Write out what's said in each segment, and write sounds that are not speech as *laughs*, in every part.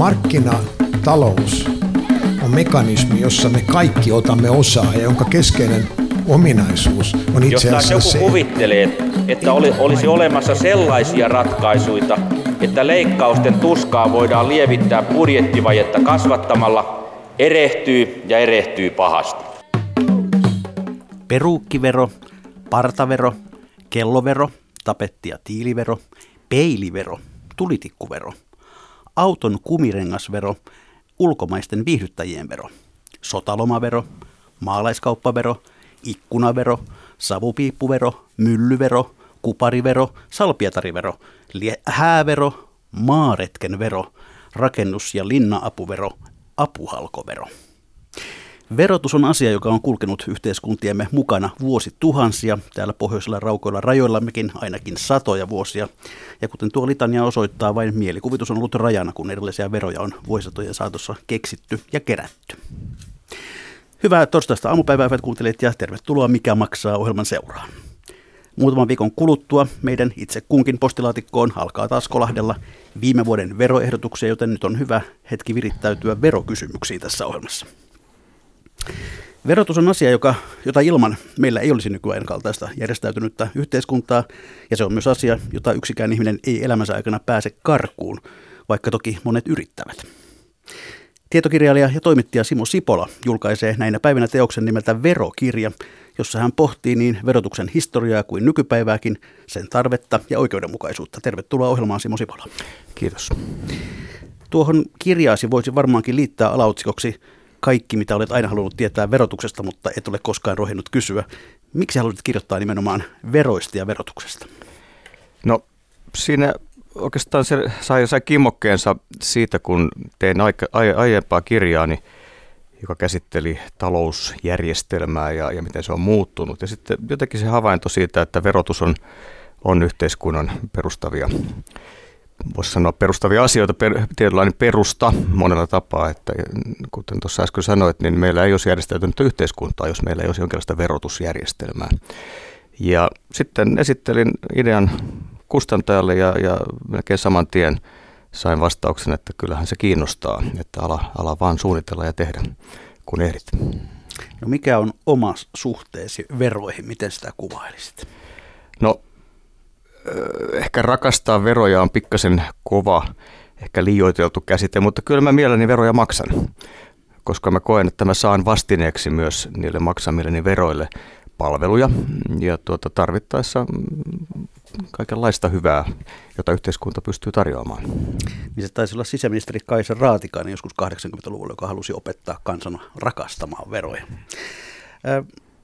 Markkinatalous on mekanismi, jossa me kaikki otamme osaa ja jonka keskeinen ominaisuus on itse Jos asiassa joku se, kuvittelee, että oli, olisi olemassa sellaisia ratkaisuja, että leikkausten tuskaa voidaan lievittää budjettivajetta kasvattamalla, erehtyy ja erehtyy pahasti. Peruukkivero, partavero, kellovero, tapetti- ja tiilivero, peilivero, tulitikkuvero, auton kumirengasvero, ulkomaisten viihdyttäjien vero, sotalomavero, maalaiskauppavero, ikkunavero, savupiippuvero, myllyvero, kuparivero, salpiatarivero, lie- häävero, maaretken vero, rakennus- ja linna-apuvero, apuhalkovero. Verotus on asia, joka on kulkenut yhteiskuntiemme mukana vuosituhansia, täällä pohjoisilla raukoilla rajoillammekin ainakin satoja vuosia. Ja kuten tuo litania osoittaa, vain mielikuvitus on ollut rajana, kun erilaisia veroja on vuosisatojen saatossa keksitty ja kerätty. Hyvää torstaista aamupäivää, hyvät kuuntelijat, ja tervetuloa Mikä maksaa ohjelman seuraan. Muutaman viikon kuluttua meidän itse kunkin postilaatikkoon alkaa taas kolahdella viime vuoden veroehdotuksia, joten nyt on hyvä hetki virittäytyä verokysymyksiin tässä ohjelmassa. Verotus on asia, joka, jota ilman meillä ei olisi nykyään kaltaista järjestäytynyttä yhteiskuntaa, ja se on myös asia, jota yksikään ihminen ei elämänsä aikana pääse karkuun, vaikka toki monet yrittävät. Tietokirjailija ja toimittaja Simo Sipola julkaisee näinä päivinä teoksen nimeltä Verokirja, jossa hän pohtii niin verotuksen historiaa kuin nykypäivääkin, sen tarvetta ja oikeudenmukaisuutta. Tervetuloa ohjelmaan Simo Sipola. Kiitos. Tuohon kirjaasi voisi varmaankin liittää alaotsikoksi kaikki, mitä olet aina halunnut tietää verotuksesta, mutta et ole koskaan rohjennut kysyä. Miksi halusit kirjoittaa nimenomaan veroista ja verotuksesta? No siinä oikeastaan se sai, sai kimmokkeensa siitä, kun tein aika, ai, aiempaa kirjaani, joka käsitteli talousjärjestelmää ja, ja miten se on muuttunut. Ja sitten jotenkin se havainto siitä, että verotus on, on yhteiskunnan perustavia voisi sanoa perustavia asioita, per, tietynlainen perusta monella tapaa, että kuten tuossa äsken sanoit, niin meillä ei olisi järjestäytynyt yhteiskuntaa, jos meillä ei olisi jonkinlaista verotusjärjestelmää. Ja sitten esittelin idean kustantajalle ja, ja melkein saman tien sain vastauksen, että kyllähän se kiinnostaa, että ala, ala vaan suunnitella ja tehdä, kun ehdit. No mikä on oma suhteesi veroihin, miten sitä kuvailisit? No ehkä rakastaa veroja on pikkasen kova, ehkä liioiteltu käsite, mutta kyllä mä mielelläni veroja maksan, koska mä koen, että mä saan vastineeksi myös niille maksamilleni veroille palveluja ja tuota, tarvittaessa mm, kaikenlaista hyvää, jota yhteiskunta pystyy tarjoamaan. Niin se taisi olla sisäministeri Kaisa Raatikainen joskus 80-luvulla, joka halusi opettaa kansan rakastamaan veroja.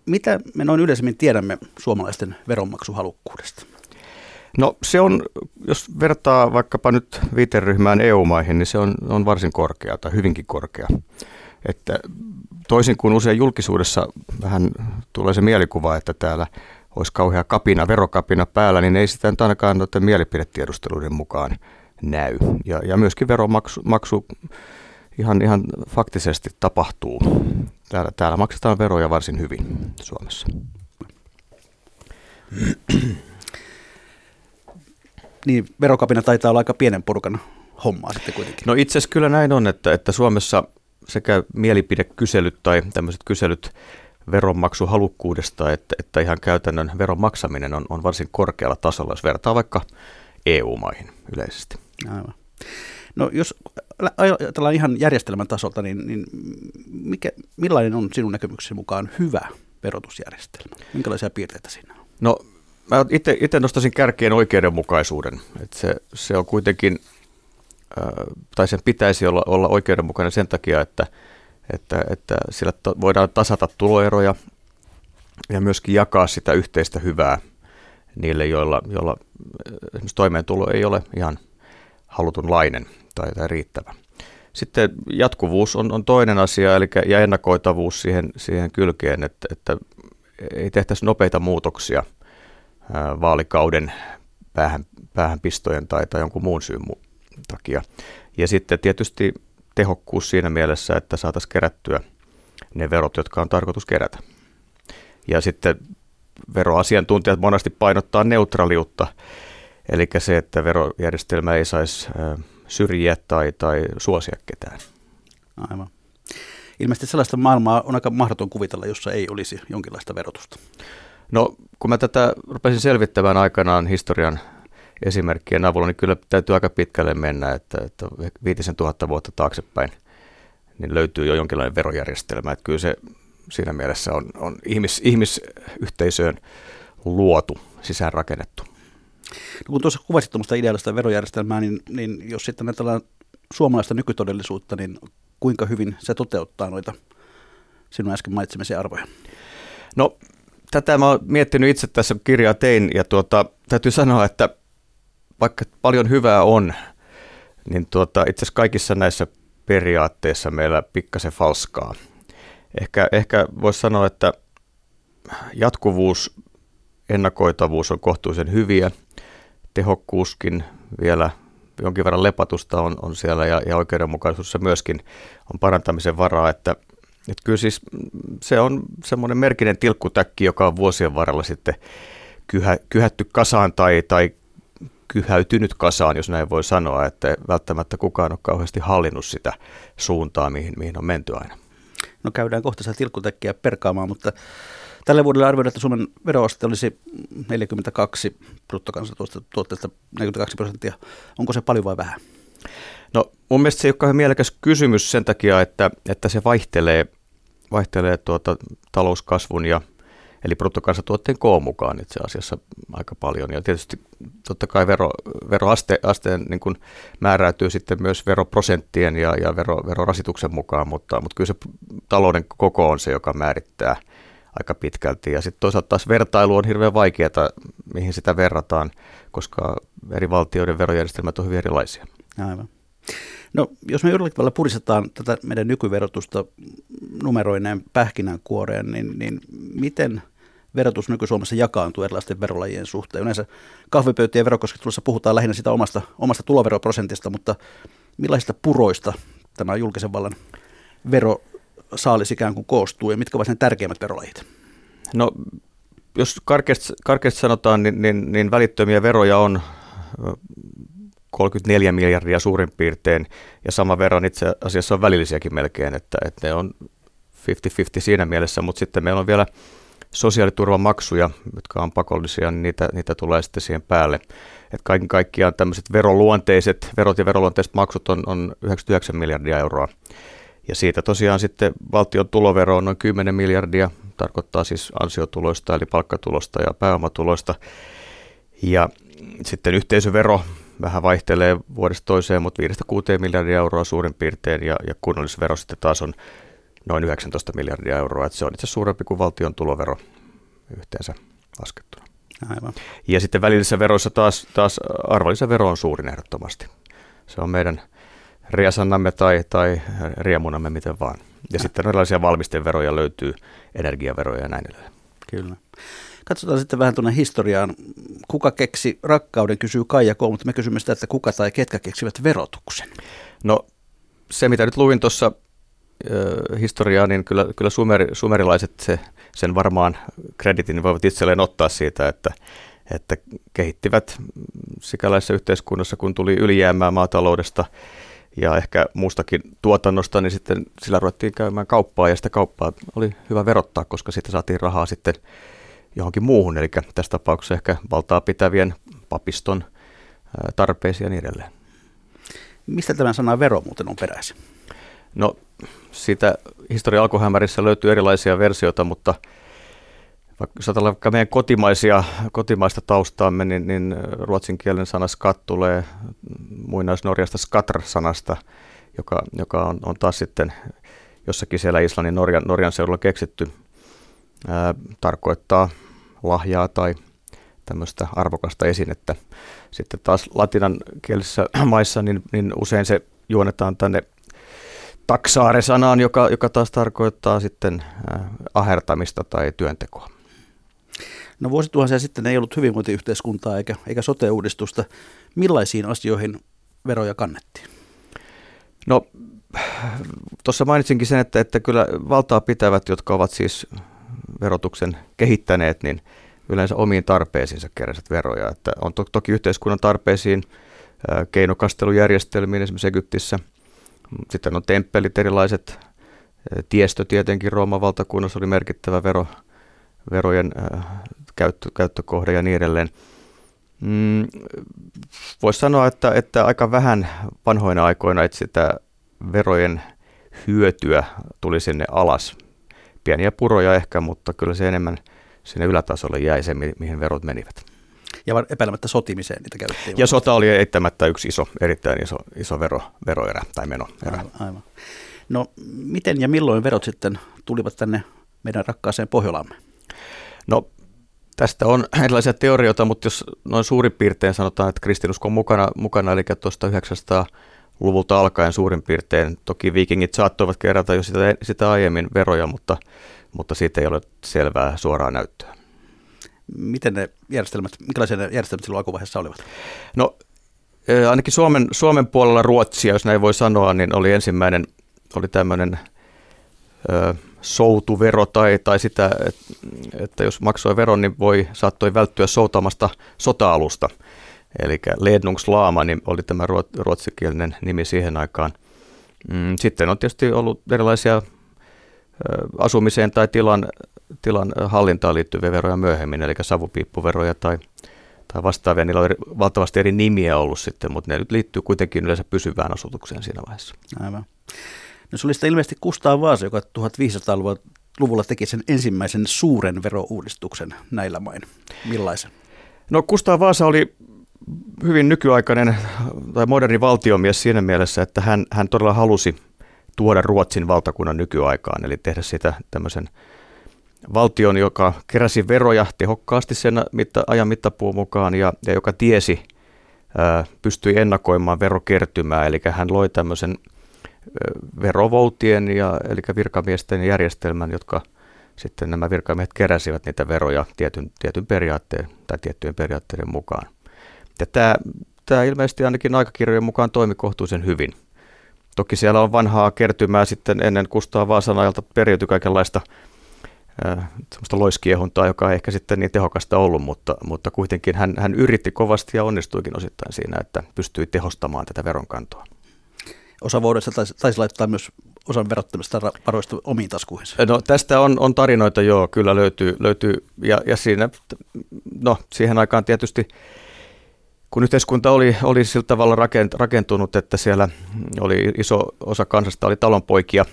Mitä me noin yleisemmin tiedämme suomalaisten veronmaksuhalukkuudesta? No se on, jos vertaa vaikkapa nyt viiteryhmään EU-maihin, niin se on, on varsin korkea tai hyvinkin korkea. Että toisin kuin usein julkisuudessa vähän tulee se mielikuva, että täällä olisi kauhea kapina, verokapina päällä, niin ei sitä nyt ainakaan noiden mielipidetiedusteluiden mukaan näy. Ja, ja myöskin veromaksu maksu ihan, ihan faktisesti tapahtuu. Täällä, täällä maksetaan veroja varsin hyvin Suomessa. Niin verokapina taitaa olla aika pienen porukan hommaa sitten kuitenkin. No itse asiassa kyllä näin on, että, että Suomessa sekä mielipidekyselyt tai tämmöiset kyselyt veronmaksuhalukkuudesta, että, että ihan käytännön veron maksaminen on, on varsin korkealla tasolla, jos vertaa vaikka EU-maihin yleisesti. Aivan. No jos ajatellaan ihan järjestelmän tasolta, niin, niin mikä, millainen on sinun näkemyksesi mukaan hyvä verotusjärjestelmä? Minkälaisia piirteitä siinä on? No Mä itse nostaisin kärkeen oikeudenmukaisuuden. Että se, se on kuitenkin, tai sen pitäisi olla, olla oikeudenmukainen sen takia, että, että, että sillä voidaan tasata tuloeroja ja myöskin jakaa sitä yhteistä hyvää niille, joilla, joilla esimerkiksi toimeentulo ei ole ihan halutunlainen tai, tai riittävä. Sitten jatkuvuus on, on toinen asia, eli ja ennakoitavuus siihen, siihen kylkeen, että, että ei tehtäisi nopeita muutoksia – vaalikauden päähän, päähänpistojen tai, tai jonkun muun syyn takia. Ja sitten tietysti tehokkuus siinä mielessä, että saataisiin kerättyä ne verot, jotka on tarkoitus kerätä. Ja sitten veroasiantuntijat monesti painottaa neutraaliutta, eli se, että verojärjestelmä ei saisi syrjiä tai, tai suosia ketään. Aivan. Ilmeisesti sellaista maailmaa on aika mahdoton kuvitella, jossa ei olisi jonkinlaista verotusta. No, kun mä tätä rupesin selvittämään aikanaan historian esimerkkien avulla, niin kyllä täytyy aika pitkälle mennä, että, että viitisen tuhatta vuotta taaksepäin niin löytyy jo jonkinlainen verojärjestelmä. Että kyllä se siinä mielessä on, on ihmis, ihmisyhteisöön luotu, sisäänrakennettu. No kun tuossa kuvasit tuommoista ideaalista verojärjestelmää, niin, niin jos sitten ajatellaan suomalaista nykytodellisuutta, niin kuinka hyvin se toteuttaa noita sinun äsken mainitsemasi arvoja? No tätä mä oon miettinyt itse tässä, kun kirjaa tein, ja tuota, täytyy sanoa, että vaikka paljon hyvää on, niin tuota, itse asiassa kaikissa näissä periaatteissa meillä pikkasen falskaa. Ehkä, ehkä voisi sanoa, että jatkuvuus, ennakoitavuus on kohtuullisen hyviä, tehokkuuskin vielä jonkin verran lepatusta on, on siellä ja, ja oikeudenmukaisuudessa myöskin on parantamisen varaa, että, että kyllä siis se on semmoinen merkinen tilkkutäkki, joka on vuosien varrella sitten kyhä, kyhätty kasaan tai, tai kyhäytynyt kasaan, jos näin voi sanoa, että välttämättä kukaan ole kauheasti hallinnut sitä suuntaa, mihin, mihin on menty aina. No käydään kohta sitä tilkkutäkkiä perkaamaan, mutta tälle vuodelle arvioidaan, että Suomen veroaste olisi 42 bruttokansantuotteesta 42 prosenttia. Onko se paljon vai vähän? No mun mielestä se ei ole kauhean mielekäs kysymys sen takia, että, että se vaihtelee, vaihtelee tuota talouskasvun ja eli bruttokansantuotteen koon mukaan itse asiassa aika paljon. Ja tietysti totta kai vero, veroaste asteen niin kuin määräytyy sitten myös veroprosenttien ja, ja vero, verorasituksen mukaan, mutta, mutta kyllä se talouden koko on se, joka määrittää aika pitkälti. Ja sitten toisaalta taas vertailu on hirveän vaikeaa, mihin sitä verrataan, koska eri valtioiden verojärjestelmät on hyvin erilaisia. Aivan. No, jos me jollakin tavalla puristetaan tätä meidän nykyverotusta numeroineen pähkinänkuoreen, niin, niin miten verotus nyky-Suomessa jakaantuu erilaisten verolajien suhteen? Yleensä kahvipöytien verokoskettelussa puhutaan lähinnä sitä omasta, omasta tuloveroprosentista, mutta millaisista puroista tämä julkisen vallan verosaalis ikään kuin koostuu ja mitkä ovat ne tärkeimmät verolajit? No, jos karkeasti, karkeasti sanotaan, niin, niin, niin välittömiä veroja on 34 miljardia suurin piirtein, ja sama verran itse asiassa on välillisiäkin melkein, että, että ne on 50-50 siinä mielessä, mutta sitten meillä on vielä sosiaaliturvamaksuja, jotka on pakollisia, niin niitä, niitä tulee sitten siihen päälle. Et kaiken kaikkiaan tämmöiset veroluonteiset, verot ja veroluonteiset maksut on, on 99 miljardia euroa. Ja siitä tosiaan sitten valtion tulovero on noin 10 miljardia, tarkoittaa siis ansiotuloista eli palkkatulosta ja pääomatuloista. Ja sitten yhteisövero vähän vaihtelee vuodesta toiseen, mutta 5-6 miljardia euroa suurin piirtein ja, ja kunnallisvero sitten taas on noin 19 miljardia euroa. Että se on itse suurempi kuin valtion tulovero yhteensä laskettuna. Aivan. Ja sitten välillisissä veroissa taas, taas arvonlisävero on suurin ehdottomasti. Se on meidän riasannamme tai, tai riemunamme, miten vaan. Ja, ja. sitten erilaisia valmisteveroja löytyy, energiaveroja ja näin edelleen. Kyllä. Katsotaan sitten vähän tuonne historiaan. Kuka keksi rakkauden, kysyy Kaija K, mutta me kysymme sitä, että kuka tai ketkä keksivät verotuksen? No se, mitä nyt luin tuossa historiaa, niin kyllä, kyllä sumeri, sumerilaiset se, sen varmaan kreditin voivat itselleen ottaa siitä, että, että kehittivät sikäläisessä yhteiskunnassa, kun tuli ylijäämää maataloudesta ja ehkä muustakin tuotannosta, niin sitten sillä ruvettiin käymään kauppaa ja sitä kauppaa oli hyvä verottaa, koska sitten saatiin rahaa sitten johonkin muuhun, eli tässä tapauksessa ehkä valtaa pitävien papiston tarpeisiin ja niin edelleen. Mistä tämä sana vero muuten on peräisin? No siitä historian alkuhämärissä löytyy erilaisia versioita, mutta jos ajatellaan vaikka meidän kotimaisia, kotimaista taustaamme, niin, niin ruotsin kielen sana skat tulee muinaisnorjasta skatr-sanasta, joka, joka on, on taas sitten jossakin siellä Islannin Norjan, Norjan seudulla keksitty. Ää, tarkoittaa lahjaa tai tämmöistä arvokasta esinettä. Sitten taas latinan kielisissä *clears throat* maissa niin, niin usein se juonetaan tänne taksaare-sanaan, joka, joka taas tarkoittaa sitten äh, ahertamista tai työntekoa. No vuosituhansia sitten ei ollut hyvinvointiyhteiskuntaa eikä, eikä sote-uudistusta. Millaisiin asioihin veroja kannettiin? No tuossa mainitsinkin sen, että, että kyllä valtaa pitävät, jotka ovat siis verotuksen kehittäneet, niin yleensä omiin tarpeisiinsa keräsivät veroja. Että on to, toki yhteiskunnan tarpeisiin keinokastelujärjestelmiin esimerkiksi Egyptissä. Sitten on temppelit erilaiset, tiestö tietenkin Rooman valtakunnassa oli merkittävä vero, verojen käyttö, käyttökohde ja niin edelleen. Mm, Voisi sanoa, että, että aika vähän vanhoina aikoina että sitä verojen hyötyä tuli sinne alas. Pieniä puroja ehkä, mutta kyllä se enemmän sinne ylätasolle jäi se, mihin verot menivät. Ja epäilemättä sotimiseen niitä käytettiin. Ja sota oli eittämättä yksi iso, erittäin iso, iso vero, veroerä tai menoerä. Aivan, aivan. No miten ja milloin verot sitten tulivat tänne meidän rakkaaseen Pohjolaamme? No tästä on *clears throat* erilaisia teorioita, mutta jos noin suurin piirtein sanotaan, että kristinusko on mukana, mukana eli tuosta 900 luvulta alkaen suurin piirtein. Toki viikingit saattoivat kerätä jo sitä, sitä aiemmin veroja, mutta, mutta siitä ei ole selvää suoraa näyttöä. Miten ne järjestelmät, minkälaisia ne järjestelmät silloin alkuvaiheessa olivat? No ainakin Suomen, Suomen puolella Ruotsia, jos näin voi sanoa, niin oli ensimmäinen, oli tämmöinen ö, soutuvero tai, tai sitä, että, että jos maksoi veron, niin voi, saattoi välttyä soutamasta sota-alusta. Eli Lednungslaama niin oli tämä ruotsikielinen nimi siihen aikaan. Mm, sitten on tietysti ollut erilaisia asumiseen tai tilan, tilan hallintaan liittyviä veroja myöhemmin, eli savupiippuveroja tai, tai vastaavia. Niillä on valtavasti eri nimiä ollut sitten, mutta ne nyt liittyy kuitenkin yleensä pysyvään asutukseen siinä vaiheessa. Aivan. No se oli ilmeisesti Kustaa Vaasa, joka 1500-luvulla teki sen ensimmäisen suuren verouudistuksen näillä main. Millaisen? No Kustaa Vaasa oli hyvin nykyaikainen tai moderni valtiomies siinä mielessä, että hän, hän todella halusi tuoda Ruotsin valtakunnan nykyaikaan, eli tehdä sitä tämmöisen valtion, joka keräsi veroja tehokkaasti sen mitta, ajan mittapuun mukaan ja, ja joka tiesi, ää, pystyi ennakoimaan verokertymää, eli hän loi tämmöisen verovoutien, ja, eli virkamiesten järjestelmän, jotka sitten nämä virkamiehet keräsivät niitä veroja tietyn, tietyn periaatteen tai tiettyjen periaatteiden mukaan. Ja tämä, tämä ilmeisesti ainakin aikakirjojen mukaan toimi kohtuullisen hyvin. Toki siellä on vanhaa kertymää sitten ennen Kustaa Vaasan ajalta periytyi kaikenlaista äh, semmoista loiskiehuntaa, joka ei ehkä sitten niin tehokasta ollut, mutta, mutta kuitenkin hän, hän yritti kovasti ja onnistuikin osittain siinä, että pystyi tehostamaan tätä veronkantoa. Osa vuodesta taisi, taisi laittaa myös osan verottamista varoista omiin taskuihinsa. No tästä on, on tarinoita, joo, kyllä löytyy, löytyy ja, ja siinä, no siihen aikaan tietysti kun yhteiskunta oli, oli sillä tavalla rakentunut, että siellä oli iso osa kansasta oli talonpoikia,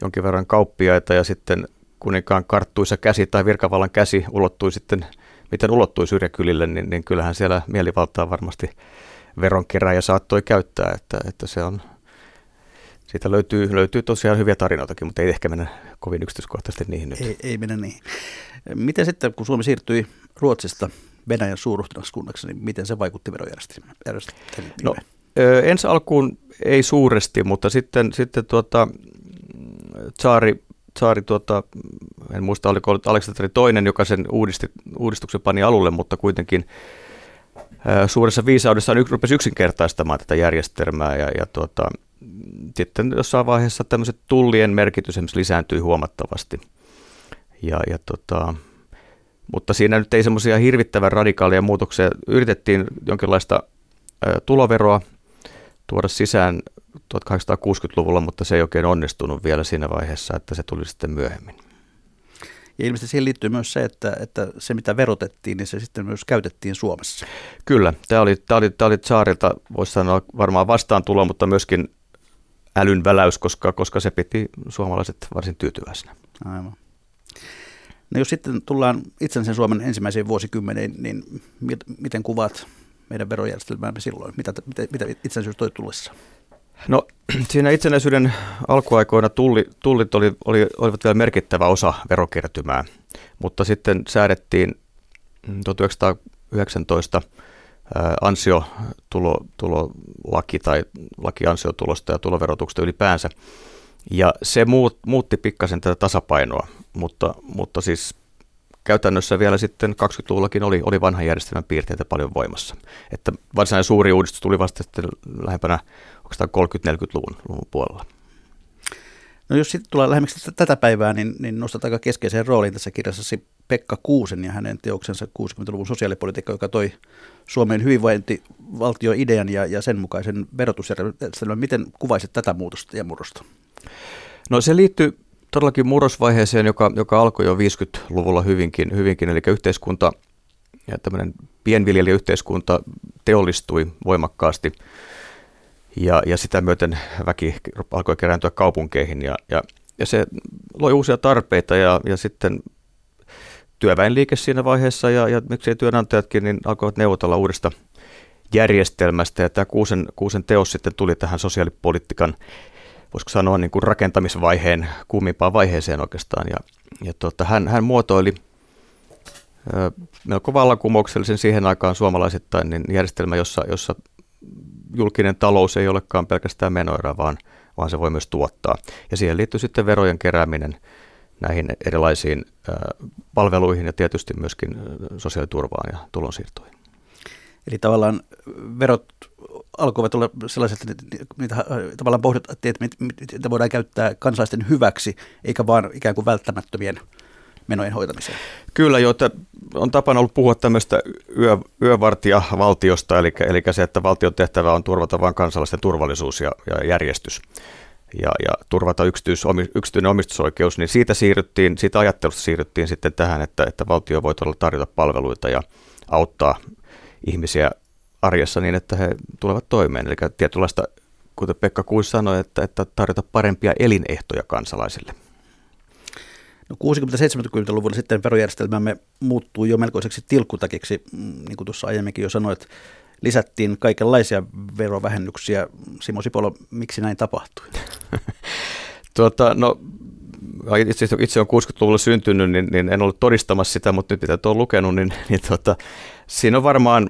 jonkin verran kauppiaita ja sitten kuninkaan karttuisa käsi tai virkavallan käsi ulottui sitten, miten ulottui syrjäkylille, niin, niin kyllähän siellä mielivaltaa varmasti veronkeräjä saattoi käyttää, että, että se on, siitä löytyy, löytyy tosiaan hyviä tarinoitakin, mutta ei ehkä mennä kovin yksityiskohtaisesti niihin nyt. Ei, ei mennä niin. Miten sitten, kun Suomi siirtyi Ruotsista Venäjän suurruhtinaskunnaksi, niin miten se vaikutti verojärjestelmään? No, ensi alkuun ei suuresti, mutta sitten, sitten tuota, Tsaari, Tsaari tuota, en muista oliko Aleksanteri toinen, joka sen uudisti, uudistuksen pani alulle, mutta kuitenkin suuressa viisaudessaan rupesi yksinkertaistamaan tätä järjestelmää ja, ja tuota, sitten jossain vaiheessa tämmöiset tullien merkitys lisääntyi huomattavasti. Ja, ja tota, mutta siinä nyt ei semmoisia hirvittävän radikaalia muutoksia. Yritettiin jonkinlaista tuloveroa tuoda sisään 1860-luvulla, mutta se ei oikein onnistunut vielä siinä vaiheessa, että se tuli sitten myöhemmin. Ja ilmeisesti siihen liittyy myös se, että, että se mitä verotettiin, niin se sitten myös käytettiin Suomessa. Kyllä, tämä oli, tämä oli, tämä oli saarilta, voisi sanoa varmaan vastaan tulo, mutta myöskin älyn väläys, koska, koska se piti suomalaiset varsin tyytyväisenä. Aivan. No jos sitten tullaan itsenäisen Suomen ensimmäiseen vuosikymmeniin, niin miten kuvaat meidän verojärjestelmäämme silloin? Mitä, mitä, mitä itsenäisyys toi tullessa? No *clears throat* siinä itsenäisyyden alkuaikoina tulli, tullit oli, oli, olivat vielä merkittävä osa verokertymää, mutta sitten säädettiin 1919 ansiotulolaki tai laki ansiotulosta ja tuloverotuksesta ylipäänsä. Ja se muut, muutti pikkasen tätä tasapainoa, mutta, mutta siis käytännössä vielä sitten 20-luvullakin oli, oli vanhan järjestelmän piirteitä paljon voimassa. Että varsinainen suuri uudistus tuli vasta sitten lähempänä 30-40-luvun luvun puolella. No jos sitten tullaan lähemmäksi tätä päivää, niin, niin nostat aika keskeiseen rooliin tässä kirjassasi Pekka Kuusen ja hänen teoksensa 60-luvun sosiaalipolitiikka, joka toi Suomen hyvinvointivaltioidean ja, ja sen mukaisen verotusjärjestelmän. Miten kuvaisit tätä muutosta ja murrosta? No se liittyy todellakin murrosvaiheeseen, joka, joka alkoi jo 50-luvulla hyvinkin, hyvinkin. Eli yhteiskunta ja tämmöinen pienviljelijäyhteiskunta teollistui voimakkaasti. Ja, ja sitä myöten väki alkoi kerääntyä kaupunkeihin ja, ja, ja se loi uusia tarpeita ja, ja sitten työväenliike siinä vaiheessa ja, ja miksei työnantajatkin niin alkoivat neuvotella uudesta järjestelmästä. Ja tämä Kuusen, Kuusen teos sitten tuli tähän sosiaalipolitiikan voisiko sanoa niin kuin rakentamisvaiheen kuumimpaan vaiheeseen oikeastaan ja, ja tota, hän, hän muotoili ö, melko vallankumouksellisen siihen aikaan suomalaisittain niin järjestelmä, jossa, jossa julkinen talous ei olekaan pelkästään menoira, vaan, vaan se voi myös tuottaa. Ja siihen liittyy sitten verojen kerääminen näihin erilaisiin palveluihin ja tietysti myöskin sosiaaliturvaan ja tulonsiirtoihin. Eli tavallaan verot alkoivat olla sellaiset, mitä tavallaan pohdittiin, että mitä voidaan käyttää kansalaisten hyväksi, eikä vaan ikään kuin välttämättömien menojen hoitamiseen. Kyllä, joita on tapana ollut puhua tämmöistä yö, yövartijavaltiosta, eli, eli se, että valtion tehtävä on turvata vain kansalaisten turvallisuus ja, ja järjestys ja, ja turvata yksityis, yksityinen omistusoikeus, niin siitä siirryttiin, siitä ajattelusta siirryttiin sitten tähän, että, että valtio voi todella tarjota palveluita ja auttaa ihmisiä arjessa niin, että he tulevat toimeen. Eli tietynlaista, kuten Pekka Kuis sanoi, että, että tarjota parempia elinehtoja kansalaisille. No 60-70-luvulla sitten verojärjestelmämme muuttui jo melkoiseksi tilkkutakiksi, mm, niin kuin tuossa aiemminkin jo sanoit, lisättiin kaikenlaisia verovähennyksiä. Simo Sipolo, miksi näin tapahtui? *laughs* tuota, no, itse, itse on 60-luvulla syntynyt, niin, niin en ollut todistamassa sitä, mutta nyt mitä olen lukenut, niin, niin tuota, siinä on varmaan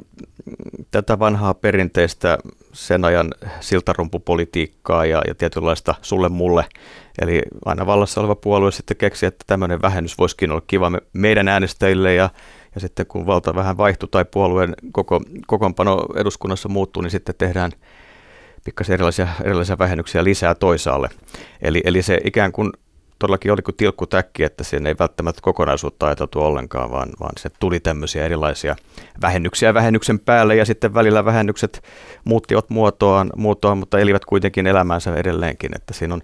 tätä vanhaa perinteistä sen ajan siltarumpupolitiikkaa ja, ja tietynlaista sulle mulle. Eli aina vallassa oleva puolue sitten keksi, että tämmöinen vähennys voisikin olla kiva meidän äänestäjille ja, ja sitten kun valta vähän vaihtui tai puolueen koko, kokoonpano eduskunnassa muuttuu, niin sitten tehdään pikkasen erilaisia, erilaisia vähennyksiä lisää toisaalle. Eli, eli se ikään kuin todellakin oli kuin tilkkutäkki, että siinä ei välttämättä kokonaisuutta ajateltu ollenkaan, vaan, vaan se tuli tämmöisiä erilaisia vähennyksiä vähennyksen päälle ja sitten välillä vähennykset muuttivat muotoaan, muotoaan mutta elivät kuitenkin elämäänsä edelleenkin, että siinä on,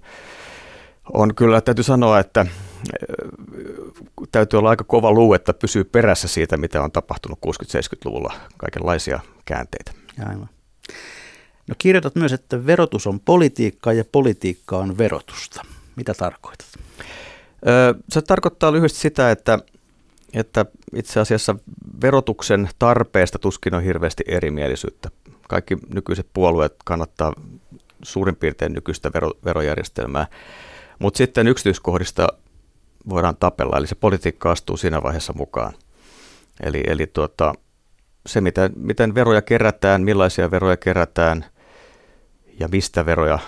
on kyllä, täytyy sanoa, että äh, täytyy olla aika kova luu, että pysyy perässä siitä, mitä on tapahtunut 60-70-luvulla, kaikenlaisia käänteitä. Aivan. No kirjoitat myös, että verotus on politiikkaa ja politiikka on verotusta. Mitä tarkoitat? Se tarkoittaa lyhyesti sitä, että, että itse asiassa verotuksen tarpeesta tuskin on hirveästi erimielisyyttä. Kaikki nykyiset puolueet kannattaa suurin piirtein nykyistä vero, verojärjestelmää, mutta sitten yksityiskohdista voidaan tapella, eli se politiikka astuu siinä vaiheessa mukaan. Eli, eli tuota, se, miten, miten veroja kerätään, millaisia veroja kerätään ja mistä veroja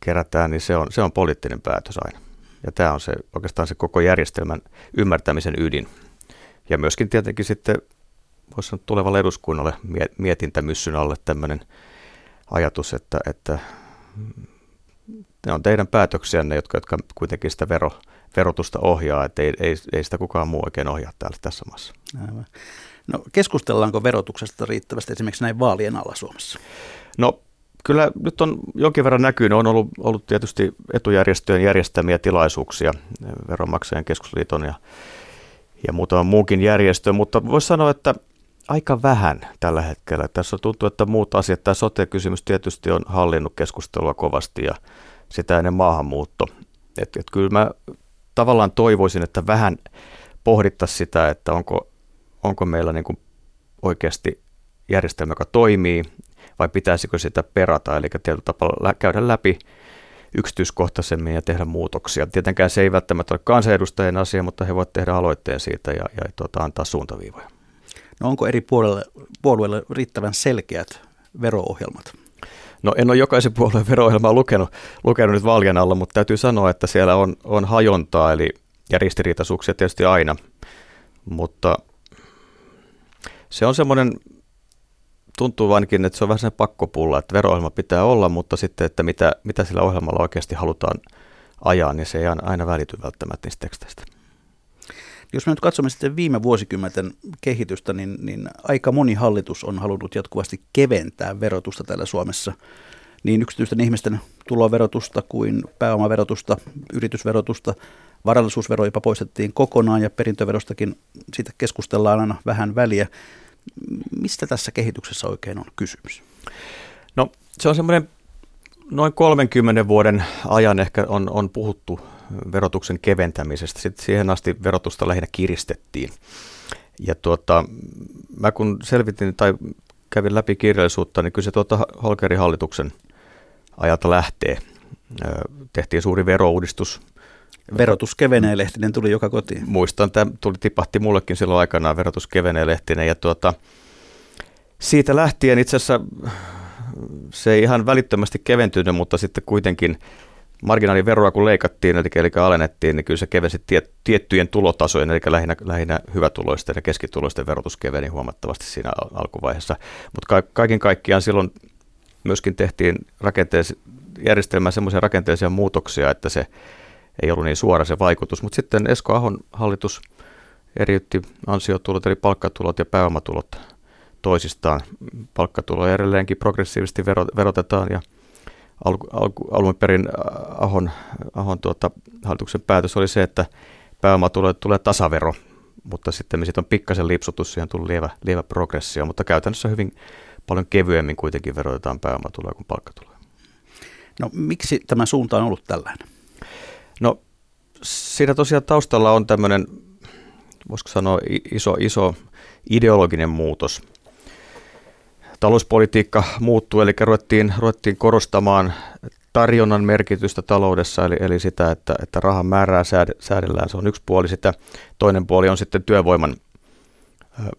kerätään, niin se on, se on poliittinen päätös aina. Ja tämä on se, oikeastaan se koko järjestelmän ymmärtämisen ydin. Ja myöskin tietenkin sitten voisi sanoa tulevalle eduskunnalle mietintämyssyn alle tämmöinen ajatus, että, että ne on teidän päätöksiänne, jotka, jotka kuitenkin sitä vero, verotusta ohjaa, että ei, ei, ei sitä kukaan muu oikein ohjaa täällä tässä maassa. Aivan. No keskustellaanko verotuksesta riittävästi esimerkiksi näin vaalien alla Suomessa? No Kyllä nyt on jonkin verran näkynyt, on ollut, ollut tietysti etujärjestöjen järjestämiä tilaisuuksia, Veronmaksajan keskusliiton ja, ja muutaman muunkin järjestö, mutta voisi sanoa, että aika vähän tällä hetkellä. Tässä on tuntuu, että muut asiat, tämä sote-kysymys tietysti on hallinnut keskustelua kovasti ja sitä ennen maahanmuutto. Et, et kyllä mä tavallaan toivoisin, että vähän pohdittaisiin sitä, että onko, onko meillä niin kuin oikeasti järjestelmä, joka toimii vai pitäisikö sitä perata, eli tietyllä tapaa käydä läpi yksityiskohtaisemmin ja tehdä muutoksia. Tietenkään se ei välttämättä ole kansanedustajien asia, mutta he voivat tehdä aloitteen siitä ja, ja tuota, antaa suuntaviivoja. No onko eri puolelle, puolueille riittävän selkeät vero-ohjelmat? No en ole jokaisen puolueen vero-ohjelmaa lukenut, lukenut nyt vaalien alla, mutta täytyy sanoa, että siellä on, on hajontaa eli, ja ristiriitaisuuksia tietysti aina, mutta se on semmoinen tuntuu ainakin, että se on vähän sen pakkopulla, että vero pitää olla, mutta sitten, että mitä, mitä sillä ohjelmalla oikeasti halutaan ajaa, niin se ei aina välity välttämättä niistä teksteistä. Jos me nyt katsomme sitten viime vuosikymmenten kehitystä, niin, niin aika moni hallitus on halunnut jatkuvasti keventää verotusta täällä Suomessa. Niin yksityisten ihmisten tuloverotusta kuin pääomaverotusta, yritysverotusta, varallisuusvero jopa poistettiin kokonaan ja perintöverostakin siitä keskustellaan aina vähän väliä. Mistä tässä kehityksessä oikein on kysymys? No se on semmoinen noin 30 vuoden ajan ehkä on, on puhuttu verotuksen keventämisestä. Sitten siihen asti verotusta lähinnä kiristettiin. Ja tuota, mä kun selvitin tai kävin läpi kirjallisuutta, niin kyllä se tuota Holkerin hallituksen ajalta lähtee. Tehtiin suuri verouudistus. Verotus kevenee lehtinen tuli joka kotiin. Muistan, tämä tuli, tipahti mullekin silloin aikanaan verotus kevenee lehtinen. Ja tuota, siitä lähtien itse asiassa se ei ihan välittömästi keventynyt, mutta sitten kuitenkin marginaaliveroa kun leikattiin, eli, eli alennettiin, niin kyllä se kevensi tiet, tiettyjen tulotasojen, eli lähinnä, lähinnä hyvätuloisten ja keskituloisten verotus keveni huomattavasti siinä alkuvaiheessa. Mutta ka, kaiken kaikkiaan silloin myöskin tehtiin rakentees, järjestelmään semmoisia rakenteellisia muutoksia, että se ei ollut niin suora se vaikutus. Mutta sitten Esko Ahon hallitus eriytti ansiotulot eli palkkatulot ja pääomatulot toisistaan. Palkkatuloja edelleenkin progressiivisesti verotetaan ja al, al, alun perin Ahon, Ahon tuota, hallituksen päätös oli se, että pääomatuloille tulee tasavero, mutta sitten siitä on pikkasen lipsutus, siihen tuli lievä, lievä progressio, mutta käytännössä hyvin paljon kevyemmin kuitenkin verotetaan pääomatuloja kuin palkkatuloja. No miksi tämä suunta on ollut tällainen? No siinä tosiaan taustalla on tämmöinen, voisiko sanoa iso, iso ideologinen muutos – talouspolitiikka muuttui, eli ruvettiin, ruvettiin korostamaan tarjonnan merkitystä taloudessa, eli, eli sitä, että, että rahan määrää säädellään, se on yksi puoli sitä. Toinen puoli on sitten työvoiman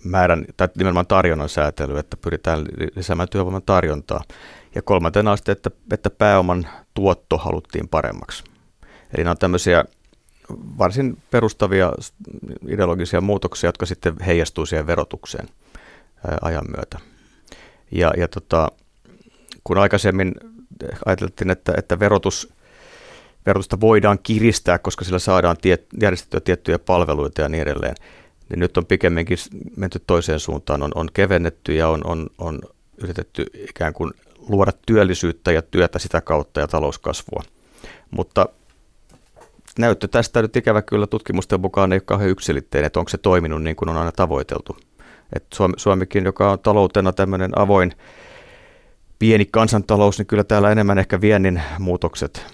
määrän, tai nimenomaan tarjonnan säätely, että pyritään lisäämään työvoiman tarjontaa. Ja kolmantena sitten, että, että pääoman tuotto haluttiin paremmaksi. Eli nämä on tämmöisiä varsin perustavia ideologisia muutoksia, jotka sitten heijastuu siihen verotukseen ajan myötä. Ja, ja tota, kun aikaisemmin ajateltiin, että, että verotus, verotusta voidaan kiristää, koska sillä saadaan tiet, järjestettyä tiettyjä palveluita ja niin edelleen, niin nyt on pikemminkin menty toiseen suuntaan, on, on kevennetty ja on, on, on yritetty ikään kuin luoda työllisyyttä ja työtä sitä kautta ja talouskasvua. Mutta näyttö tästä nyt ikävä kyllä tutkimusten mukaan ei ole kauhean yksilitteinen, että onko se toiminut niin kuin on aina tavoiteltu. Et Suomi, Suomikin, joka on taloutena tämmöinen avoin pieni kansantalous, niin kyllä täällä enemmän ehkä viennin muutokset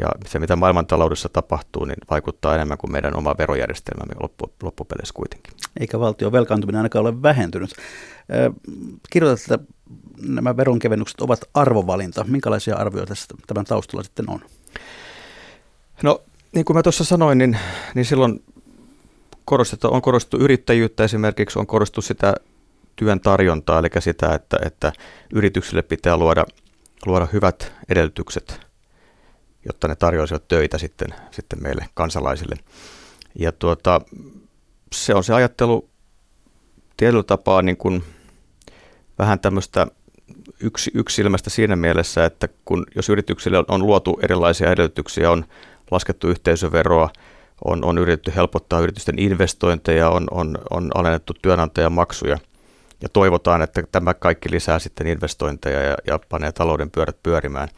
ja se, mitä maailmantaloudessa tapahtuu, niin vaikuttaa enemmän kuin meidän oma verojärjestelmämme loppu, loppupeleissä kuitenkin. Eikä valtion velkaantuminen ainakaan ole vähentynyt. Kirjoitat, että nämä veronkevennykset ovat arvovalinta. Minkälaisia arvioita tämän taustalla sitten on? No, niin kuin mä tuossa sanoin, niin, niin silloin korostettu, on korostettu yrittäjyyttä esimerkiksi, on korostettu sitä työn tarjontaa, eli sitä, että, että yrityksille pitää luoda, luoda hyvät edellytykset, jotta ne tarjoaisivat töitä sitten, sitten meille kansalaisille. Ja tuota, se on se ajattelu tietyllä tapaa niin kuin vähän tämmöistä yksi, yksilmästä siinä mielessä, että kun, jos yrityksille on luotu erilaisia edellytyksiä, on laskettu yhteisöveroa, on, on yritetty helpottaa yritysten investointeja, on, on, on alennettu työnantajamaksuja ja toivotaan, että tämä kaikki lisää sitten investointeja ja, ja panee talouden pyörät pyörimään.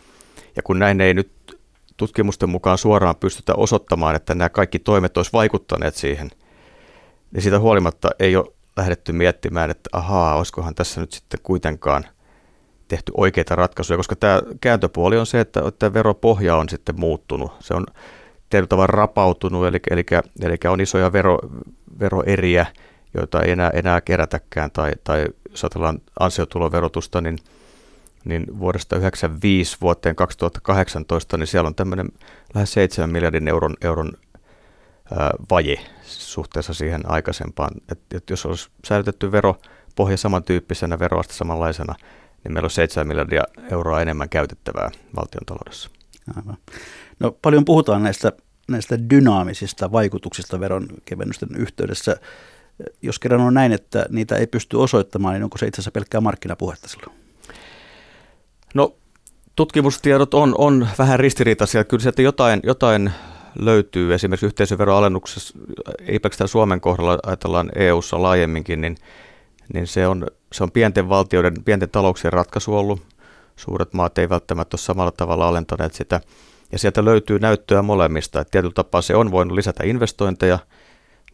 Ja kun näin ei nyt tutkimusten mukaan suoraan pystytä osoittamaan, että nämä kaikki toimet olisi vaikuttaneet siihen, niin siitä huolimatta ei ole lähdetty miettimään, että ahaa, olisikohan tässä nyt sitten kuitenkaan tehty oikeita ratkaisuja, koska tämä kääntöpuoli on se, että, että veropohja on sitten muuttunut. Se on tietyllä tavalla rapautunut, eli, eli, eli on isoja vero, veroeriä, joita ei enää, enää kerätäkään, tai, tai jos ajatellaan ansiotuloverotusta, niin, niin vuodesta 1995 vuoteen 2018, niin siellä on tämmöinen lähes 7 miljardin euron, euron ää, vaje suhteessa siihen aikaisempaan. Et, et jos olisi säilytetty veropohja samantyyppisenä, veroasta samanlaisena, niin meillä on 7 miljardia euroa enemmän käytettävää valtion taloudessa. Aivan. No paljon puhutaan näistä, näistä dynaamisista vaikutuksista veronkevennysten yhteydessä. Jos kerran on näin, että niitä ei pysty osoittamaan, niin onko se itse asiassa pelkkää markkinapuhetta silloin? No tutkimustiedot on, on vähän ristiriitaisia. Kyllä sieltä jotain, jotain löytyy esimerkiksi yhteisöveroalennuksessa, ei pelkästään Suomen kohdalla, ajatellaan EU-ssa laajemminkin, niin, niin se, on, se on pienten valtioiden, pienten talouksien ratkaisu ollut. Suuret maat ei välttämättä ole samalla tavalla alentaneet sitä. Ja sieltä löytyy näyttöä molemmista, että tietyllä tapaa se on voinut lisätä investointeja,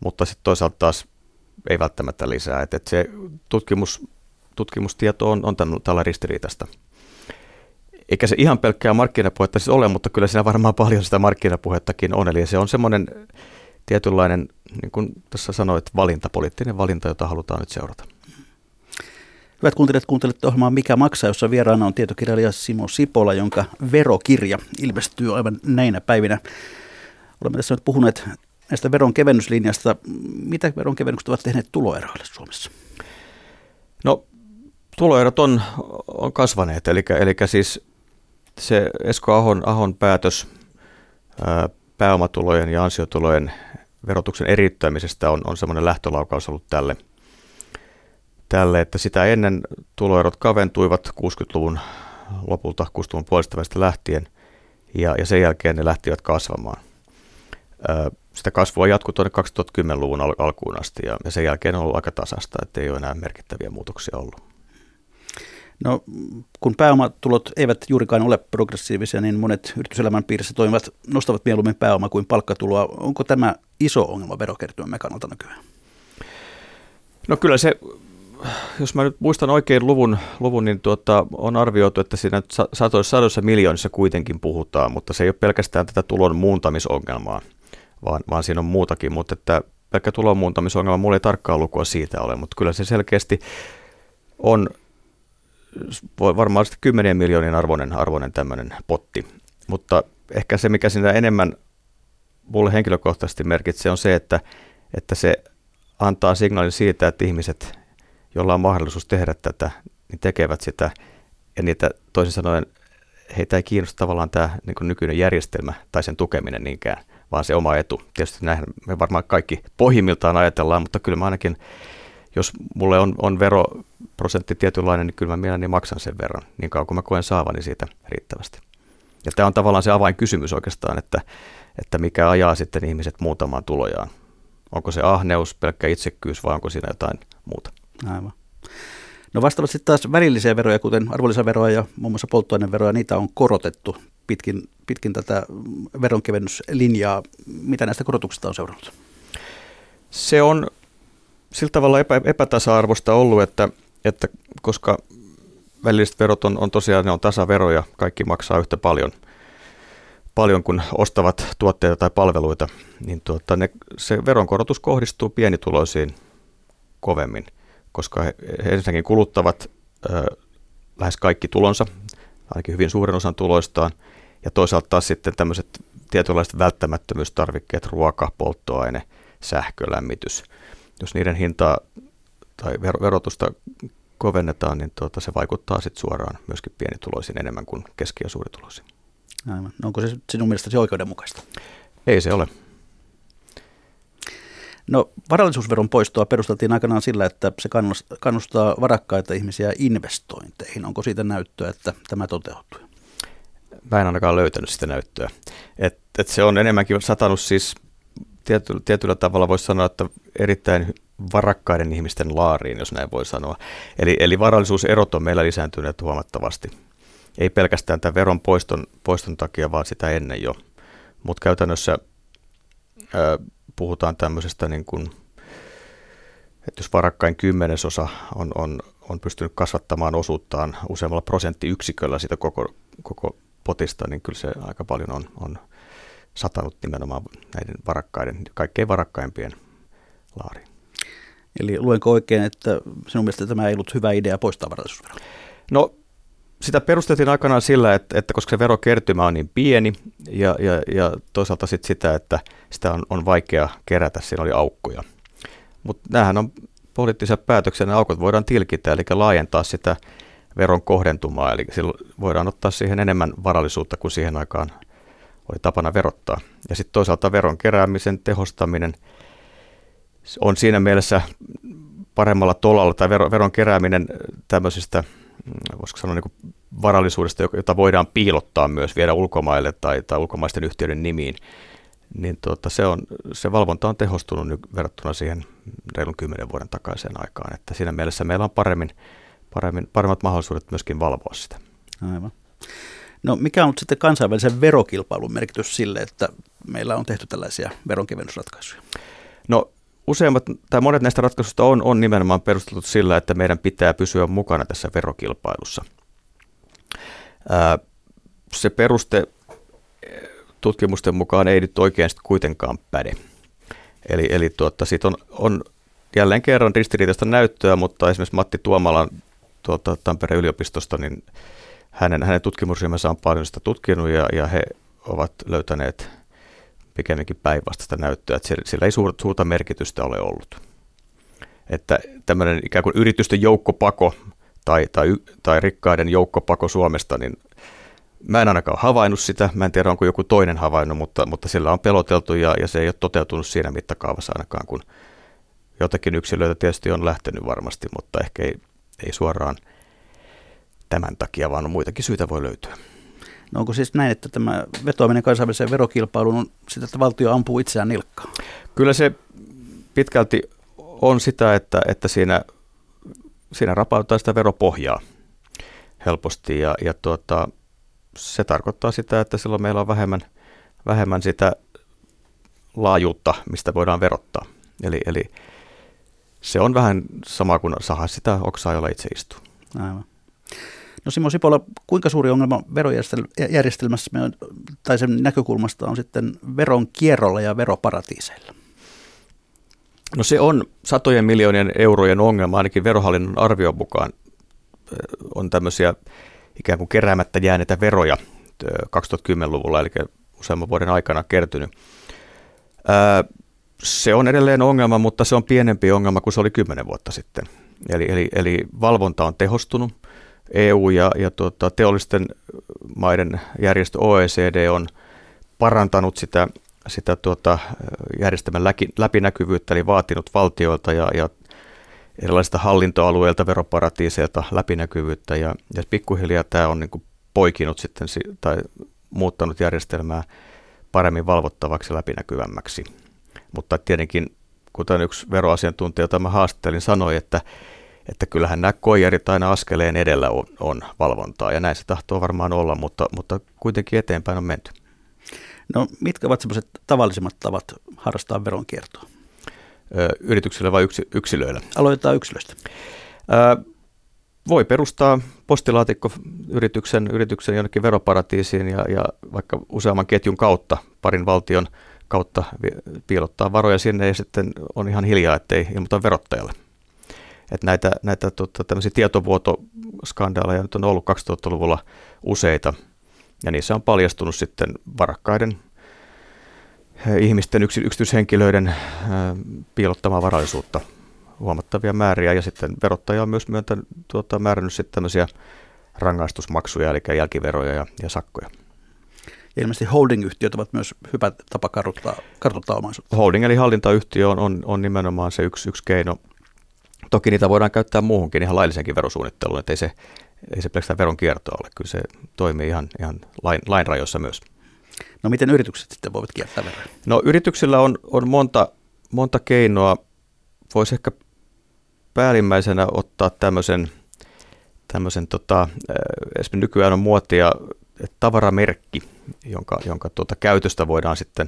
mutta sitten toisaalta taas ei välttämättä lisää. Että, että se tutkimus, tutkimustieto on, on tällä ristiriitasta eikä se ihan pelkkää markkinapuhetta siis ole, mutta kyllä siinä varmaan paljon sitä markkinapuhettakin on. Eli se on semmoinen tietynlainen, niin kuin tässä sanoit, valinta, poliittinen valinta, jota halutaan nyt seurata. Hyvät kuuntelijat, kuuntelette ohjelmaa Mikä maksaa, jossa vieraana on tietokirjailija Simo Sipola, jonka verokirja ilmestyy aivan näinä päivinä. Olemme tässä nyt puhuneet näistä veronkevennyslinjasta. Mitä veronkevennykset ovat tehneet tuloeroille Suomessa? No tuloerot on, on kasvaneet, eli, eli siis se Esko Ahon, Ahon päätös ää, pääomatulojen ja ansiotulojen verotuksen eriyttämisestä on, on semmoinen lähtölaukaus ollut tälle, tälle, että sitä ennen tuloerot kaventuivat 60-luvun lopulta, 60-luvun puolesta lähtien, ja, ja sen jälkeen ne lähtivät kasvamaan. Sitä kasvua jatkui tuonne 2010-luvun al- alkuun asti, ja, ja sen jälkeen on ollut aika tasasta, että ei ole enää merkittäviä muutoksia ollut. No, kun pääomatulot eivät juurikaan ole progressiivisia, niin monet yrityselämän piirissä toimivat nostavat mieluummin pääoma kuin palkkatuloa. Onko tämä iso ongelma verokertymämme kannalta nykyään? No kyllä se, jos mä nyt muistan oikein luvun, luvun niin tuota, on arvioitu, että siinä satoissa, sadoissa miljoonissa kuitenkin puhutaan, mutta se ei ole pelkästään tätä tulon muuntamisongelmaa, vaan, vaan siinä on muutakin, mutta että pelkkä tulon muuntamisongelma, mulla ei tarkkaa lukua siitä ole, mutta kyllä se selkeästi on voi varmaan sitten kymmenien miljoonien arvoinen, arvoinen tämmöinen potti. Mutta ehkä se, mikä siinä enemmän mulle henkilökohtaisesti merkitsee, on se, että, että se antaa signaalin siitä, että ihmiset, joilla on mahdollisuus tehdä tätä, niin tekevät sitä. Ja niitä toisin sanoen, heitä ei kiinnosta tavallaan tämä niin nykyinen järjestelmä tai sen tukeminen niinkään, vaan se oma etu. Tietysti näin me varmaan kaikki pohjimmiltaan ajatellaan, mutta kyllä mä ainakin jos mulle on, on veroprosentti tietynlainen, niin kyllä mä mielelläni maksan sen verran, niin kauan kuin mä koen saavani siitä riittävästi. Ja tämä on tavallaan se avainkysymys oikeastaan, että, että mikä ajaa sitten ihmiset muutamaan tulojaan. Onko se ahneus, pelkkä itsekkyys vai onko siinä jotain muuta? Aivan. No vastaavasti taas välillisiä veroja, kuten arvonlisäveroa ja muun muassa polttoaineveroja, niitä on korotettu pitkin, pitkin tätä veronkevennyslinjaa. Mitä näistä korotuksista on seurannut? Se on sillä tavalla epä, epätasa-arvosta ollut, että, että koska välilliset verot on, on tosiaan ne on tasaveroja, kaikki maksaa yhtä paljon, paljon kun ostavat tuotteita tai palveluita, niin tuota, ne, se veronkorotus kohdistuu pienituloisiin kovemmin, koska he, he ensinnäkin kuluttavat ö, lähes kaikki tulonsa, ainakin hyvin suuren osan tuloistaan, ja toisaalta taas sitten tämmöiset tietynlaiset välttämättömyystarvikkeet, ruoka, polttoaine, sähkö, lämmitys – jos niiden hintaa tai verotusta kovennetaan, niin tuota, se vaikuttaa sitten suoraan myöskin pienituloisiin enemmän kuin keski- ja suurituloisiin. Aivan. No onko se sinun mielestäsi oikeudenmukaista? Ei se ole. No varallisuusveron poistoa perusteltiin aikanaan sillä, että se kannustaa varakkaita ihmisiä investointeihin. Onko siitä näyttöä, että tämä toteutuu? Mä en ainakaan löytänyt sitä näyttöä. Et, et se on enemmänkin satanut siis tiety, tietyllä tavalla voisi sanoa, että erittäin varakkaiden ihmisten laariin, jos näin voi sanoa. Eli, eli varallisuuserot on meillä lisääntyneet huomattavasti. Ei pelkästään tämän veron poiston, poiston takia, vaan sitä ennen jo. Mutta käytännössä ää, puhutaan tämmöisestä, niin kuin, että jos varakkain kymmenesosa on, on, on pystynyt kasvattamaan osuuttaan useammalla prosenttiyksiköllä siitä koko, koko potista, niin kyllä se aika paljon on, on satanut nimenomaan näiden varakkaiden, kaikkein varakkaimpien laariin. Eli luenko oikein, että sinun mielestä tämä ei ollut hyvä idea poistaa varallisuusveroa? No sitä perusteltiin aikanaan sillä, että, että koska se verokertymä on niin pieni ja, ja, ja toisaalta sit sitä, että sitä on, on vaikea kerätä, siinä oli aukkoja. Mutta näähän on poliittisia päätöksiä, ne aukot voidaan tilkitä, eli laajentaa sitä veron kohdentumaa, eli voidaan ottaa siihen enemmän varallisuutta kuin siihen aikaan oli tapana verottaa. Ja sitten toisaalta veron keräämisen tehostaminen on siinä mielessä paremmalla tolalla, tai veron kerääminen tämmöisistä, mm, voisiko sanoa niin varallisuudesta, jota voidaan piilottaa myös, viedä ulkomaille tai, tai ulkomaisten yhtiöiden nimiin, niin tuota, se, on, se valvonta on tehostunut nyt verrattuna siihen reilun kymmenen vuoden takaiseen aikaan. Että siinä mielessä meillä on paremmin, paremmin, paremmat mahdollisuudet myöskin valvoa sitä. Aivan. No mikä on sitten kansainvälisen verokilpailun merkitys sille, että meillä on tehty tällaisia veronkevennysratkaisuja? No useimmat tai monet näistä ratkaisuista on, on nimenomaan perusteltu sillä, että meidän pitää pysyä mukana tässä verokilpailussa. Ää, se peruste tutkimusten mukaan ei nyt oikein kuitenkaan päde. Eli, eli tuota, siitä on, on jälleen kerran ristiriitaista näyttöä, mutta esimerkiksi Matti Tuomalan tuolta Tampereen yliopistosta, niin hänen, hänen tutkimusryhmänsä on paljon sitä tutkinut ja, ja he ovat löytäneet pikemminkin päinvastaista näyttöä, että sillä ei suurta merkitystä ole ollut. Että tämmöinen ikään kuin yritysten joukkopako tai, tai, tai rikkaiden joukkopako Suomesta, niin mä en ainakaan havainnut sitä, mä en tiedä onko joku toinen havainnut, mutta, mutta sillä on peloteltu ja, ja se ei ole toteutunut siinä mittakaavassa ainakaan, kun jotakin yksilöitä tietysti on lähtenyt varmasti, mutta ehkä ei, ei suoraan tämän takia, vaan muitakin syitä voi löytyä. No onko siis näin, että tämä vetoaminen kansainväliseen verokilpailuun on sitä, että valtio ampuu itseään nilkkaan? Kyllä se pitkälti on sitä, että, että siinä, siinä rapautetaan sitä veropohjaa helposti ja, ja tuota, se tarkoittaa sitä, että silloin meillä on vähemmän, vähemmän sitä laajuutta, mistä voidaan verottaa. Eli, eli se on vähän sama kuin saha sitä oksaa, jolla itse istuu. Aivan. No Simo Sipola, kuinka suuri ongelma verojärjestelmässä on, tai sen näkökulmasta on sitten veron kierrolla ja veroparatiiseilla? No se on satojen miljoonien eurojen ongelma, ainakin verohallinnon arvion mukaan on tämmöisiä ikään kuin keräämättä jääneitä veroja 2010-luvulla, eli useamman vuoden aikana kertynyt. Se on edelleen ongelma, mutta se on pienempi ongelma kuin se oli kymmenen vuotta sitten. Eli, eli, eli valvonta on tehostunut. EU ja, ja tuota, teollisten maiden järjestö OECD on parantanut sitä, sitä tuota, järjestelmän läpinäkyvyyttä, eli vaatinut valtioilta ja, ja erilaisista hallintoalueilta, veroparatiiseilta läpinäkyvyyttä ja, ja pikkuhiljaa tämä on niin kuin poikinut sitten tai muuttanut järjestelmää paremmin valvottavaksi läpinäkyvämmäksi. Mutta tietenkin, kuten yksi veroasiantuntija, jota mä haastelin, sanoi, että, että kyllähän nämä koijarit aina askeleen edellä on, on valvontaa ja näin se tahtoo varmaan olla, mutta, mutta kuitenkin eteenpäin on menty. No mitkä ovat sellaiset tavallisimmat tavat harrastaa veronkiertoa? yrityksillä vai yksi, yksilöillä? Aloitetaan yksilöistä. voi perustaa postilaatikkoyrityksen yrityksen jonnekin veroparatiisiin ja, ja vaikka useamman ketjun kautta, parin valtion kautta piilottaa varoja sinne ja sitten on ihan hiljaa, ettei ilmoita verottajalle. Et näitä näitä tota, tietovuotoskandaaleja nyt on ollut 2000-luvulla useita ja niissä on paljastunut sitten varakkaiden ihmisten, yksityishenkilöiden piilottamaa varallisuutta huomattavia määriä ja sitten verottaja on myös myöntänyt, tuota, määrännyt sitten tämmöisiä rangaistusmaksuja, eli jälkiveroja ja, ja sakkoja. Ja ilmeisesti holding-yhtiöt ovat myös hyvä tapa kartuttaa, kartuttaa omaisuutta. Holding eli hallintayhtiö on, on, on nimenomaan se yksi, yksi keino. Toki niitä voidaan käyttää muuhunkin ihan laillisenkin verosuunnitteluun, että ei se, ei se pelkästään veron kiertoa ole. Kyllä se toimii ihan, ihan lain, lain rajoissa myös. No miten yritykset sitten voivat kiertää veroja? No yrityksillä on, on monta, monta keinoa. Voisi ehkä päällimmäisenä ottaa tämmöisen, tämmöisen tota, esimerkiksi nykyään on muotia tavaramerkki, jonka, jonka tuota, käytöstä voidaan sitten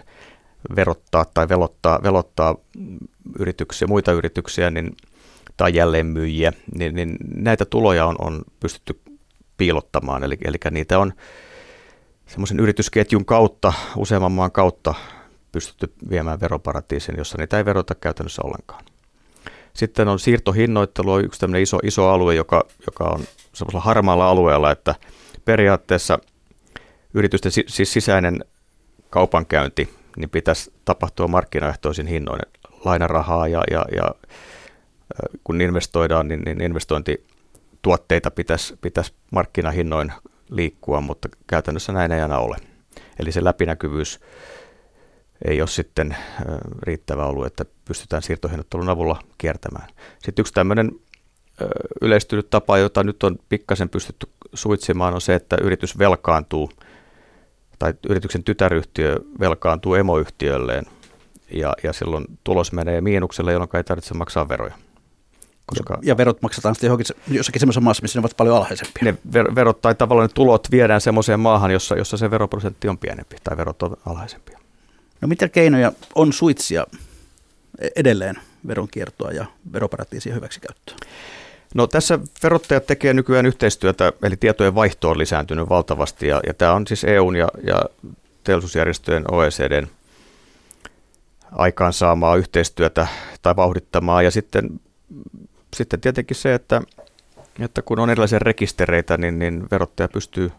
verottaa tai velottaa, velottaa yrityksiä, muita yrityksiä niin, tai jälleenmyyjiä, niin, niin näitä tuloja on, on pystytty piilottamaan. Eli, eli niitä on semmoisen yritysketjun kautta, useamman maan kautta pystytty viemään veroparatiisin, jossa niitä ei verota käytännössä ollenkaan. Sitten on siirtohinnoittelu, on yksi tämmöinen iso, iso alue, joka, joka on semmoisella harmaalla alueella, että periaatteessa yritysten siis sisäinen kaupankäynti niin pitäisi tapahtua markkinaehtoisin hinnoin lainarahaa ja, ja, ja kun investoidaan, niin, niin investointituotteita pitäisi, pitäisi markkinahinnoin liikkua, mutta käytännössä näin ei aina ole. Eli se läpinäkyvyys ei ole sitten riittävä ollut, että pystytään siirtohinnattelun avulla kiertämään. Sitten yksi tämmöinen yleistynyt tapa, jota nyt on pikkasen pystytty suitsimaan, on se, että yritys velkaantuu tai yrityksen tytäryhtiö velkaantuu emoyhtiölleen ja, ja silloin tulos menee miinukselle, jolloin ei tarvitse maksaa veroja. Koska ja, ja verot maksetaan sitten johonkin, jossakin semmoisessa maassa, missä ne ovat paljon alhaisempia. Ne ver, verot tai tavallaan ne tulot viedään semmoiseen maahan, jossa, jossa se veroprosentti on pienempi tai verot on alhaisempia. No mitä keinoja on suitsia edelleen veronkiertoa ja veroparatiisien hyväksikäyttöä? No tässä verottajat tekee nykyään yhteistyötä, eli tietojen vaihto on lisääntynyt valtavasti, ja, ja tämä on siis EUn ja, ja teollisuusjärjestöjen OECDn aikaansaamaa yhteistyötä tai vauhdittamaa, ja sitten, sitten tietenkin se, että, että kun on erilaisia rekistereitä, niin, niin verottaja pystyy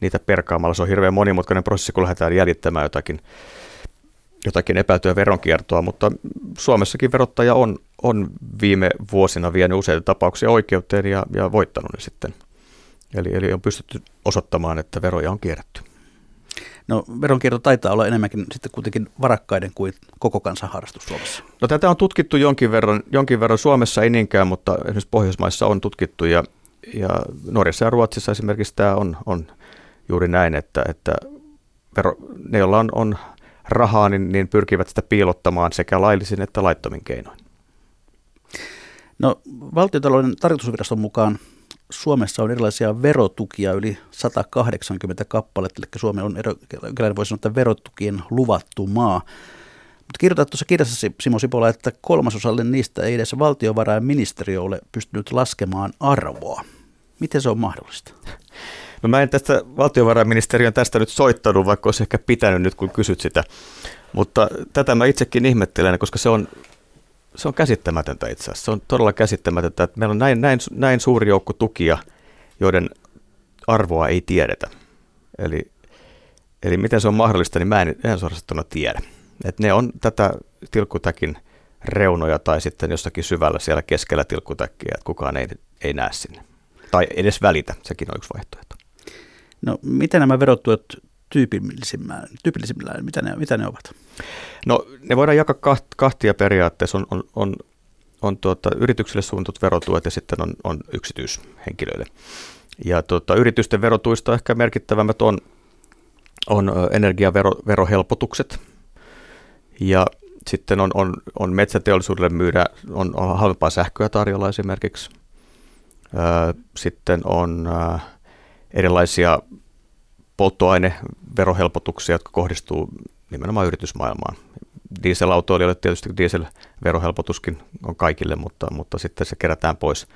niitä perkaamalla. Se on hirveän monimutkainen prosessi, kun lähdetään jäljittämään jotakin jotakin epäiltyä veronkiertoa, mutta Suomessakin verottaja on, on viime vuosina vienyt useita tapauksia oikeuteen ja, ja voittanut ne sitten. Eli, eli on pystytty osoittamaan, että veroja on kierretty. No veronkierto taitaa olla enemmänkin sitten kuitenkin varakkaiden kuin koko kansan harrastus Suomessa. No tätä on tutkittu jonkin verran, jonkin verran Suomessa ei niinkään, mutta esimerkiksi Pohjoismaissa on tutkittu ja, ja Norjassa ja Ruotsissa esimerkiksi tämä on, on juuri näin, että, että vero, ne, joilla on, on rahaa, niin, niin pyrkivät sitä piilottamaan sekä laillisin että laittomin keinoin. No, valtiotalouden tarkoitusviraston mukaan Suomessa on erilaisia verotukia yli 180 kappaletta, eli Suomi on, voisi sanoa, että verotukien luvattu maa. Mutta kirjoitat tuossa kirjassasi, Simo Sipola, että kolmasosalle niistä ei edes valtiovarainministeriö ole pystynyt laskemaan arvoa. Miten se on mahdollista? No mä en tästä valtiovarainministeriön tästä nyt soittanut, vaikka olisi ehkä pitänyt nyt, kun kysyt sitä. Mutta tätä mä itsekin ihmettelen, koska se on, se on käsittämätöntä itse asiassa. Se on todella käsittämätöntä, että meillä on näin, näin, näin suuri joukko tukia, joiden arvoa ei tiedetä. Eli, eli miten se on mahdollista, niin mä en, en suorastaan tiedä. Et ne on tätä tilkkutakin reunoja tai sitten jossakin syvällä siellä keskellä tilkkutäkkiä, että kukaan ei, ei näe sinne. Tai edes välitä, sekin on yksi vaihtoehto. No miten nämä verotuet tyypillisimmillään, mitä, ne, mitä ne ovat? No ne voidaan jakaa kahtia periaatteessa. On, on, on, on tuota, yrityksille suunnatut verotuet ja sitten on, on yksityishenkilöille. Ja tuota, yritysten verotuista ehkä merkittävämmät on, on energiaverohelpotukset ja sitten on, on, on metsäteollisuudelle myydä, on, on halvempaa sähköä tarjolla esimerkiksi. Sitten on erilaisia polttoaineverohelpotuksia, jotka kohdistuu nimenomaan yritysmaailmaan. Dieselautoilijoille tietysti dieselverohelpotuskin on kaikille, mutta, mutta sitten se kerätään pois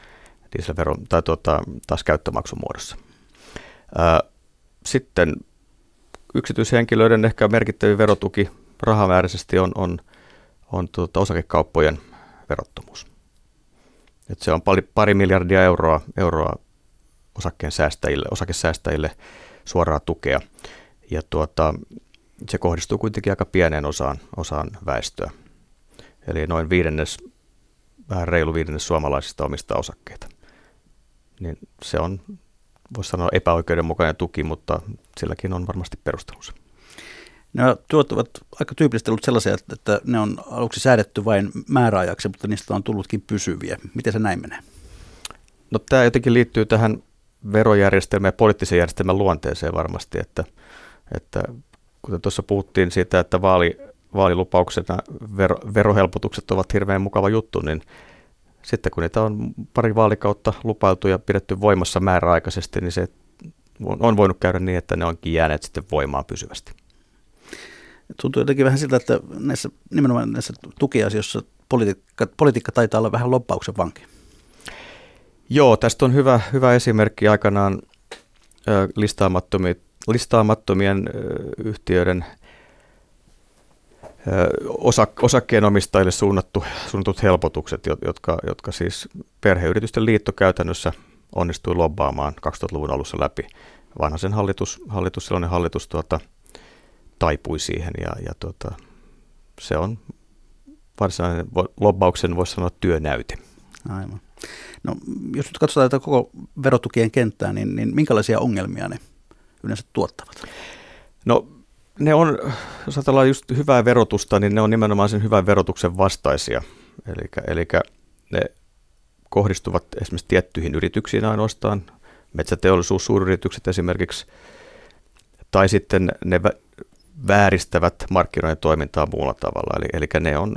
dieselvero, tai tuota, taas käyttömaksun muodossa. sitten yksityishenkilöiden ehkä merkittävin verotuki rahamääräisesti on, on, on tuota, osakekauppojen verottomuus. Et se on pari, pari miljardia euroa, euroa osakkeen säästäjille, osakesäästäjille suoraa tukea. Ja tuota, se kohdistuu kuitenkin aika pieneen osaan, osaan väestöä. Eli noin viidennes, vähän reilu viidennes suomalaisista omistaa osakkeita. Niin se on, voisi sanoa, epäoikeudenmukainen tuki, mutta silläkin on varmasti perustelunsa. Nämä tuot ovat aika tyypillisesti ollut sellaisia, että ne on aluksi säädetty vain määräajaksi, mutta niistä on tullutkin pysyviä. Miten se näin menee? No tämä jotenkin liittyy tähän verojärjestelmän ja poliittisen järjestelmän luonteeseen varmasti, että, että kuten tuossa puhuttiin siitä, että vaali, vaalilupauksena vero, verohelpotukset ovat hirveän mukava juttu, niin sitten kun niitä on pari vaalikautta lupailtu ja pidetty voimassa määräaikaisesti, niin se on voinut käydä niin, että ne onkin jääneet sitten voimaan pysyvästi. Tuntuu jotenkin vähän siltä, että näissä, nimenomaan näissä tukiasioissa politiikka, politiikka taitaa olla vähän loppauksen vanki. Joo, tästä on hyvä, hyvä esimerkki aikanaan listaamattomien, listaamattomien yhtiöiden osak, osakkeenomistajille suunnattu, suunnatut helpotukset, jotka, jotka siis perheyritysten liitto käytännössä onnistui lobbaamaan 2000-luvun alussa läpi. Vanhaisen hallitus, hallitus sellainen hallitus tuota, taipui siihen ja, ja tuota, se on varsinainen lobbauksen, voisi sanoa, työnäyte. Aivan. No, jos nyt katsotaan tätä koko verotukien kenttää, niin, niin minkälaisia ongelmia ne yleensä tuottavat? No ne on, jos ajatellaan just hyvää verotusta, niin ne on nimenomaan sen hyvän verotuksen vastaisia. Eli ne kohdistuvat esimerkiksi tiettyihin yrityksiin ainoastaan, metsäteollisuus, suuryritykset esimerkiksi, tai sitten ne vääristävät markkinoiden toimintaa muulla tavalla. Eli, eli ne on,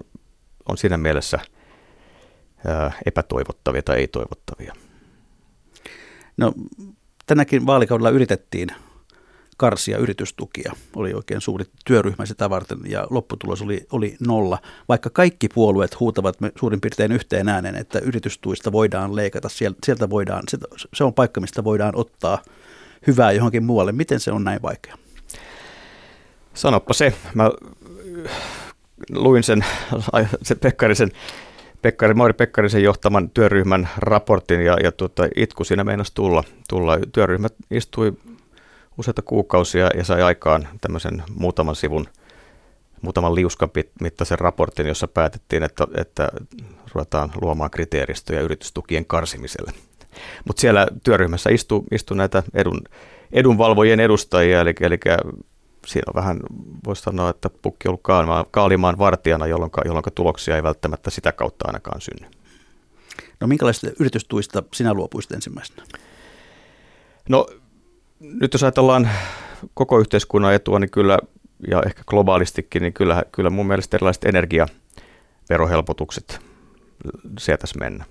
on siinä mielessä epätoivottavia tai ei-toivottavia. No, tänäkin vaalikaudella yritettiin karsia yritystukia. Oli oikein suuri työryhmä sitä varten ja lopputulos oli, oli nolla. Vaikka kaikki puolueet huutavat suurin piirtein yhteen äänen, että yritystuista voidaan leikata, sieltä voidaan, se on paikka, mistä voidaan ottaa hyvää johonkin muualle. Miten se on näin vaikea? Sanoppa se. Mä luin sen, sen Pekkarisen, Pekkari, Mauri Pekkarisen johtaman työryhmän raportin ja, ja tuota, itku siinä meinasi tulla. tulla. Työryhmä istui useita kuukausia ja sai aikaan tämmöisen muutaman sivun, muutaman liuskan mittaisen raportin, jossa päätettiin, että, että ruvetaan luomaan kriteeristöjä yritystukien karsimiselle. Mutta siellä työryhmässä istuu, istuu näitä edun, edunvalvojien edustajia, eli, eli siinä on vähän, voisi sanoa, että pukki on ollut kaalimaan, kaalimaan vartijana, jolloin, jolloin tuloksia ei välttämättä sitä kautta ainakaan synny. No minkälaisista yritystuista sinä luopuisit ensimmäisenä? No nyt jos ajatellaan koko yhteiskunnan etua, niin kyllä, ja ehkä globaalistikin, niin kyllä, kyllä mun mielestä erilaiset energiaverohelpotukset sietäisi mennä.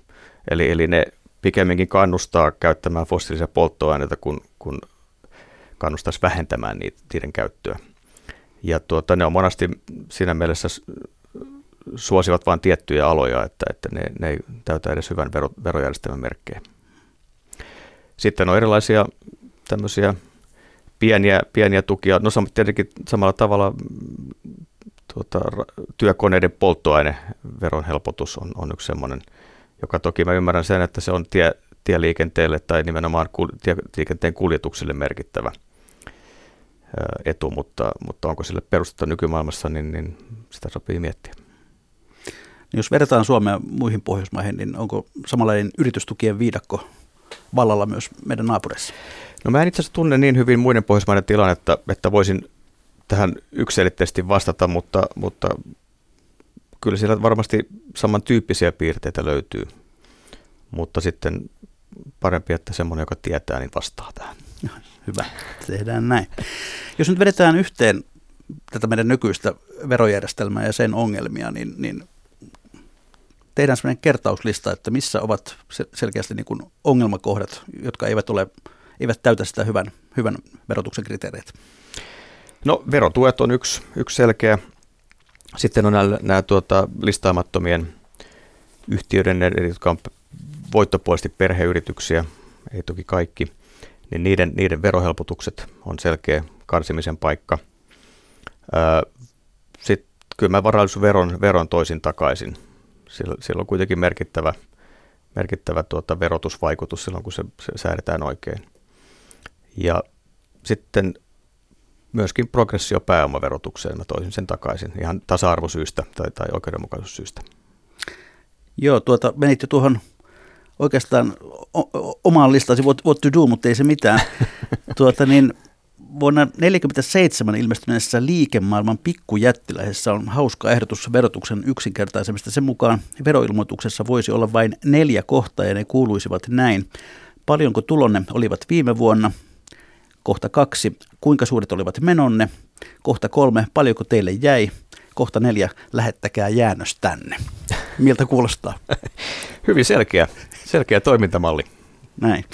Eli, eli ne pikemminkin kannustaa käyttämään fossiilisia polttoaineita, kun, kun kannustaisi vähentämään niitä, niiden käyttöä. Ja tuota, ne on monesti siinä mielessä suosivat vain tiettyjä aloja, että, että ne, ne ei täytä edes hyvän vero, verojärjestelmän merkkejä. Sitten on erilaisia tämmöisiä pieniä, pieniä tukia. No tietenkin samalla tavalla tuota, työkoneiden polttoaineveron helpotus on, on yksi semmoinen, joka toki mä ymmärrän sen, että se on tie, tieliikenteelle tai nimenomaan kul, tieliikenteen kuljetuksille merkittävä etu, mutta, mutta onko sille perustetta nykymaailmassa, niin, niin sitä sopii miettiä. Jos verrataan Suomea muihin Pohjoismaihin, niin onko samanlainen yritystukien viidakko vallalla myös meidän naapureissa? No mä en itse asiassa tunne niin hyvin muiden Pohjoismaiden tilannetta, että voisin tähän yksilitteisesti vastata, mutta, mutta kyllä siellä varmasti samantyyppisiä piirteitä löytyy. Mutta sitten parempi, että semmoinen, joka tietää, niin vastaa tähän. Hyvä, tehdään näin. Jos nyt vedetään yhteen tätä meidän nykyistä verojärjestelmää ja sen ongelmia, niin, niin tehdään sellainen kertauslista, että missä ovat selkeästi niin kuin ongelmakohdat, jotka eivät, ole, eivät täytä sitä hyvän, hyvän verotuksen kriteereitä. No verotuet on yksi, yksi selkeä. Sitten on nämä, nämä tuota, listaamattomien yhtiöiden, jotka on voittopuolisesti perheyrityksiä, ei toki kaikki, niin niiden, niiden verohelpotukset on selkeä karsimisen paikka. Sitten kyllä mä varallisuusveron veron toisin takaisin. Sillä, sillä on kuitenkin merkittävä, merkittävä tuota verotusvaikutus silloin, kun se, se säädetään oikein. Ja sitten myöskin progressio pääomaverotukseen, mä toisin sen takaisin ihan tasa-arvosyistä tai, tai oikeudenmukaisuussyistä. Joo, tuota, menit jo tuohon oikeastaan omaan listasi what, what to do, mutta ei se mitään. *laughs* tuota, niin, vuonna 1947 ilmestyneessä liikemaailman pikkujättiläisessä on hauska ehdotus verotuksen yksinkertaisemista. Sen mukaan veroilmoituksessa voisi olla vain neljä kohtaa ja ne kuuluisivat näin. Paljonko tulonne olivat viime vuonna? Kohta kaksi. Kuinka suuret olivat menonne? Kohta kolme. Paljonko teille jäi? Kohta neljä. Lähettäkää jäännös tänne. Miltä kuulostaa? *laughs* Hyvin selkeä, selkeä toimintamalli. Näin.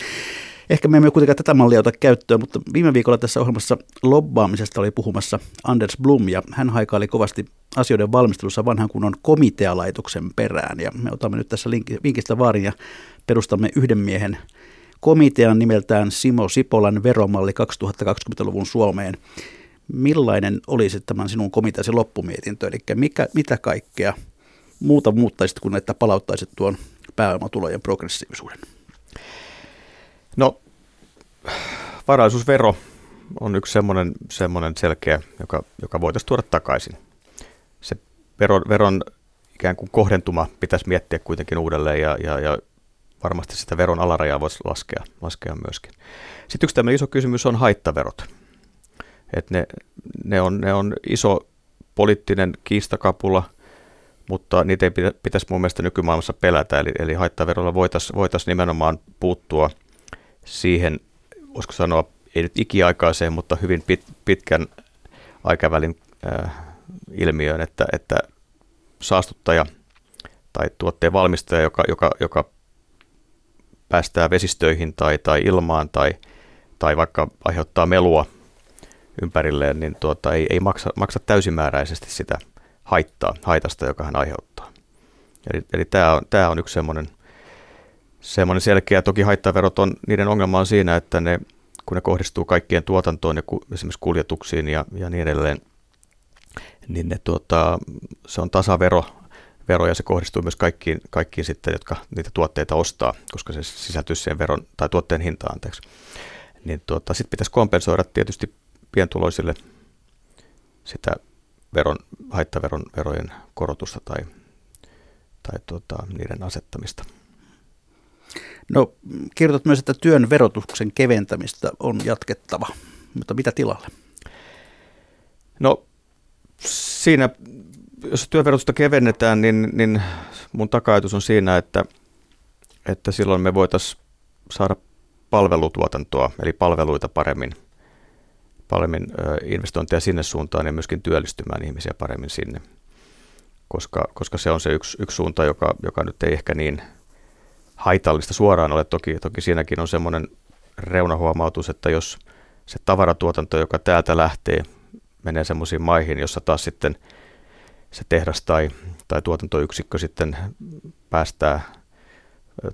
Ehkä me emme kuitenkaan tätä mallia ota käyttöön, mutta viime viikolla tässä ohjelmassa lobbaamisesta oli puhumassa Anders Blum ja hän haikaili kovasti asioiden valmistelussa vanhan kunnon komitealaitoksen perään. Ja me otamme nyt tässä vinkistä vaarin ja perustamme yhden miehen komitean nimeltään Simo Sipolan veromalli 2020-luvun Suomeen. Millainen olisi tämän sinun komiteasi loppumietintö, eli mikä, mitä kaikkea muuta muuttaisit kuin että palauttaisit tuon pääomatulojen progressiivisuuden? No, varaisuusvero on yksi semmoinen, semmoinen selkeä, joka, joka voitaisiin tuoda takaisin. Se veron, veron ikään kuin kohdentuma pitäisi miettiä kuitenkin uudelleen ja, ja, ja varmasti sitä veron alarajaa voisi laskea, laskea myöskin. Sitten yksi tämmöinen iso kysymys on haittaverot. Et ne, ne, on, ne on iso poliittinen kiistakapula – mutta niitä ei pitäisi mun mielestä nykymaailmassa pelätä, eli, eli haittaverolla voitaisiin voitais nimenomaan puuttua siihen, voisiko sanoa, ei nyt ikiaikaiseen, mutta hyvin pit, pitkän aikavälin äh, ilmiöön, että, että saastuttaja tai tuotteen valmistaja, joka, joka, joka päästää vesistöihin tai, tai ilmaan tai, tai vaikka aiheuttaa melua ympärilleen, niin tuota, ei, ei maksa, maksa täysimääräisesti sitä haittaa, haitasta, joka hän aiheuttaa. Eli, eli tämä, on, tämä on yksi semmoinen, semmoinen selkeä, toki haittaverot on, niiden ongelma on siinä, että ne, kun ne kohdistuu kaikkien tuotantoon ja ku, esimerkiksi kuljetuksiin ja, ja niin edelleen, niin ne, tuota, se on tasavero, vero ja se kohdistuu myös kaikkiin, kaikkiin sitten, jotka niitä tuotteita ostaa, koska se sisältyy siihen veron tai tuotteen hintaan, anteeksi. Niin tuota, sitten pitäisi kompensoida tietysti pientuloisille sitä veron, haittaveron verojen korotusta tai, tai tuota, niiden asettamista. No, kirjoitat myös, että työn verotuksen keventämistä on jatkettava, mutta mitä tilalle? No, siinä, jos työverotusta kevennetään, niin, niin mun takaitus on siinä, että, että silloin me voitaisiin saada palvelutuotantoa, eli palveluita paremmin, paremmin investointeja sinne suuntaan ja myöskin työllistymään ihmisiä paremmin sinne, koska, koska se on se yksi, yksi suunta, joka, joka nyt ei ehkä niin haitallista suoraan ole. Toki, toki siinäkin on semmoinen reunahuomautus, että jos se tavaratuotanto, joka täältä lähtee, menee semmoisiin maihin, jossa taas sitten se tehdas tai, tai tuotantoyksikkö sitten päästää,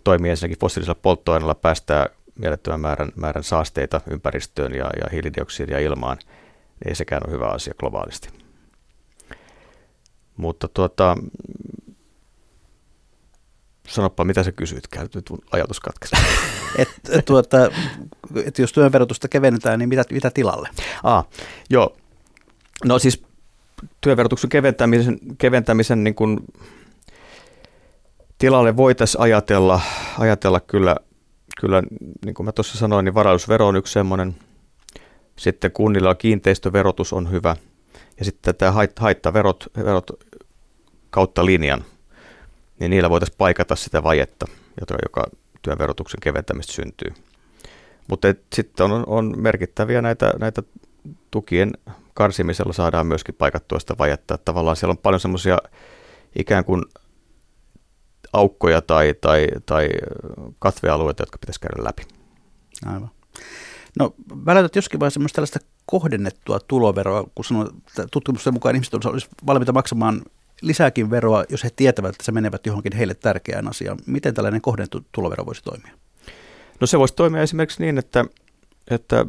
toimii ensinnäkin fossiilisella polttoaineella, päästää mielettömän määrän, määrän saasteita ympäristöön ja, ja hiilidioksidia ilmaan, niin ei sekään ole hyvä asia globaalisti. Mutta tuota, sanoppa, mitä sä kysyit, nyt ajatus katkesi. *laughs* et, tuota, et jos työn verotusta kevennetään, niin mitä, mitä tilalle? Ah, joo, no siis työverotuksen keventämisen, keventämisen niin kuin tilalle voitaisiin ajatella, ajatella kyllä kyllä, niin kuin mä tuossa sanoin, niin varallisuusvero on yksi semmoinen. Sitten kunnilla kiinteistöverotus on hyvä. Ja sitten tämä haittaverot verot kautta linjan, niin niillä voitaisiin paikata sitä vajetta, joka, joka työn verotuksen keventämistä syntyy. Mutta sitten on, on merkittäviä näitä, näitä tukien karsimisella saadaan myöskin paikattua sitä vajetta. Että tavallaan siellä on paljon semmoisia ikään kuin aukkoja tai, tai, tai katvealueita, jotka pitäisi käydä läpi. Aivan. No välätät joskin vaiheessa myös tällaista kohdennettua tuloveroa, kun sanoit, että tutkimusten mukaan ihmiset olisivat valmiita maksamaan lisääkin veroa, jos he tietävät, että se menevät johonkin heille tärkeään asiaan. Miten tällainen kohdennettu tulovero voisi toimia? No se voisi toimia esimerkiksi niin, että, että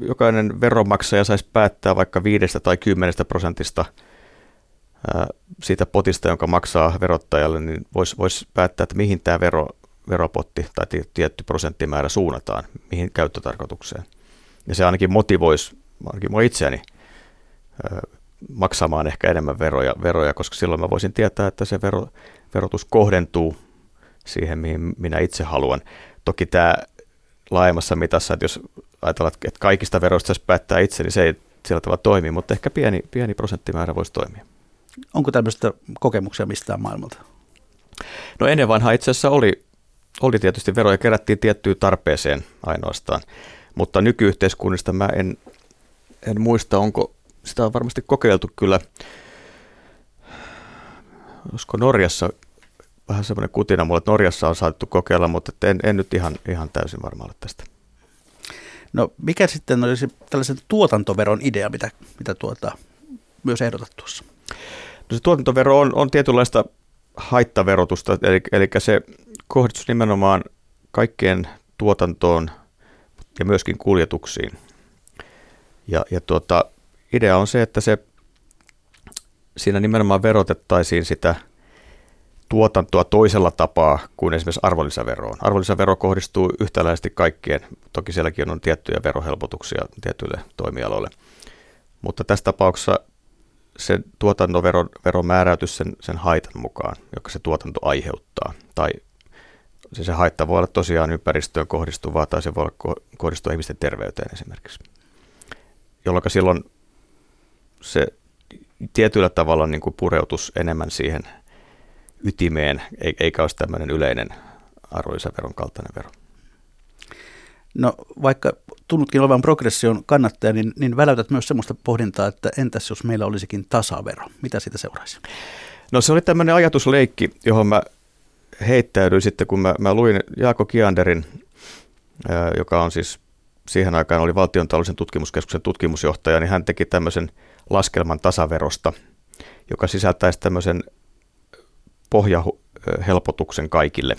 jokainen veronmaksaja saisi päättää vaikka viidestä tai kymmenestä prosentista – siitä potista, jonka maksaa verottajalle, niin voisi vois päättää, että mihin tämä vero, veropotti tai tietty prosenttimäärä suunnataan, mihin käyttötarkoitukseen. Ja se ainakin motivoisi ainakin mua itseäni maksamaan ehkä enemmän veroja, veroja, koska silloin mä voisin tietää, että se vero, verotus kohdentuu siihen, mihin minä itse haluan. Toki tämä laajemmassa mitassa, että jos ajatellaan, että kaikista veroista päättää itse, niin se ei sillä tavalla toimi, mutta ehkä pieni, pieni prosenttimäärä voisi toimia. Onko tämmöistä kokemuksia mistään maailmalta? No ennen vanha itse asiassa oli, oli tietysti veroja kerättiin tiettyyn tarpeeseen ainoastaan, mutta nykyyhteiskunnista mä en, en muista, onko sitä on varmasti kokeiltu kyllä, olisiko Norjassa vähän semmoinen kutina mulle, että Norjassa on saatu kokeilla, mutta en, en nyt ihan, ihan täysin varma ole tästä. No mikä sitten olisi tällaisen tuotantoveron idea, mitä, mitä tuota, myös ehdotat tuossa? No se tuotantovero on, on tietynlaista haittaverotusta, eli, eli se kohdistus nimenomaan kaikkeen tuotantoon ja myöskin kuljetuksiin. Ja, ja tuota, idea on se, että se siinä nimenomaan verotettaisiin sitä tuotantoa toisella tapaa kuin esimerkiksi arvonlisäveroon. Arvonlisävero kohdistuu yhtäläisesti kaikkien, toki sielläkin on tiettyjä verohelpotuksia tietyille toimialoille. Mutta tässä tapauksessa se tuotantoveron veron määräytys sen, sen haitan mukaan, joka se tuotanto aiheuttaa. Tai se, se haitta voi olla tosiaan ympäristöön kohdistuvaa tai se voi olla kohdistua ihmisten terveyteen esimerkiksi. Jolloin silloin se tietyllä tavalla niin kuin pureutus enemmän siihen ytimeen, eikä olisi tämmöinen yleinen arvonlisäveron kaltainen vero. No vaikka tunnutkin olevan progression kannattaja, niin, niin väläytät myös sellaista pohdintaa, että entäs jos meillä olisikin tasavero? Mitä siitä seuraisi? No se oli tämmöinen ajatusleikki, johon mä heittäydyin sitten, kun mä, mä luin Jaako Kianderin, joka on siis siihen aikaan oli valtion tutkimuskeskuksen tutkimusjohtaja, niin hän teki tämmöisen laskelman tasaverosta, joka sisältäisi tämmöisen pohjahelpotuksen kaikille.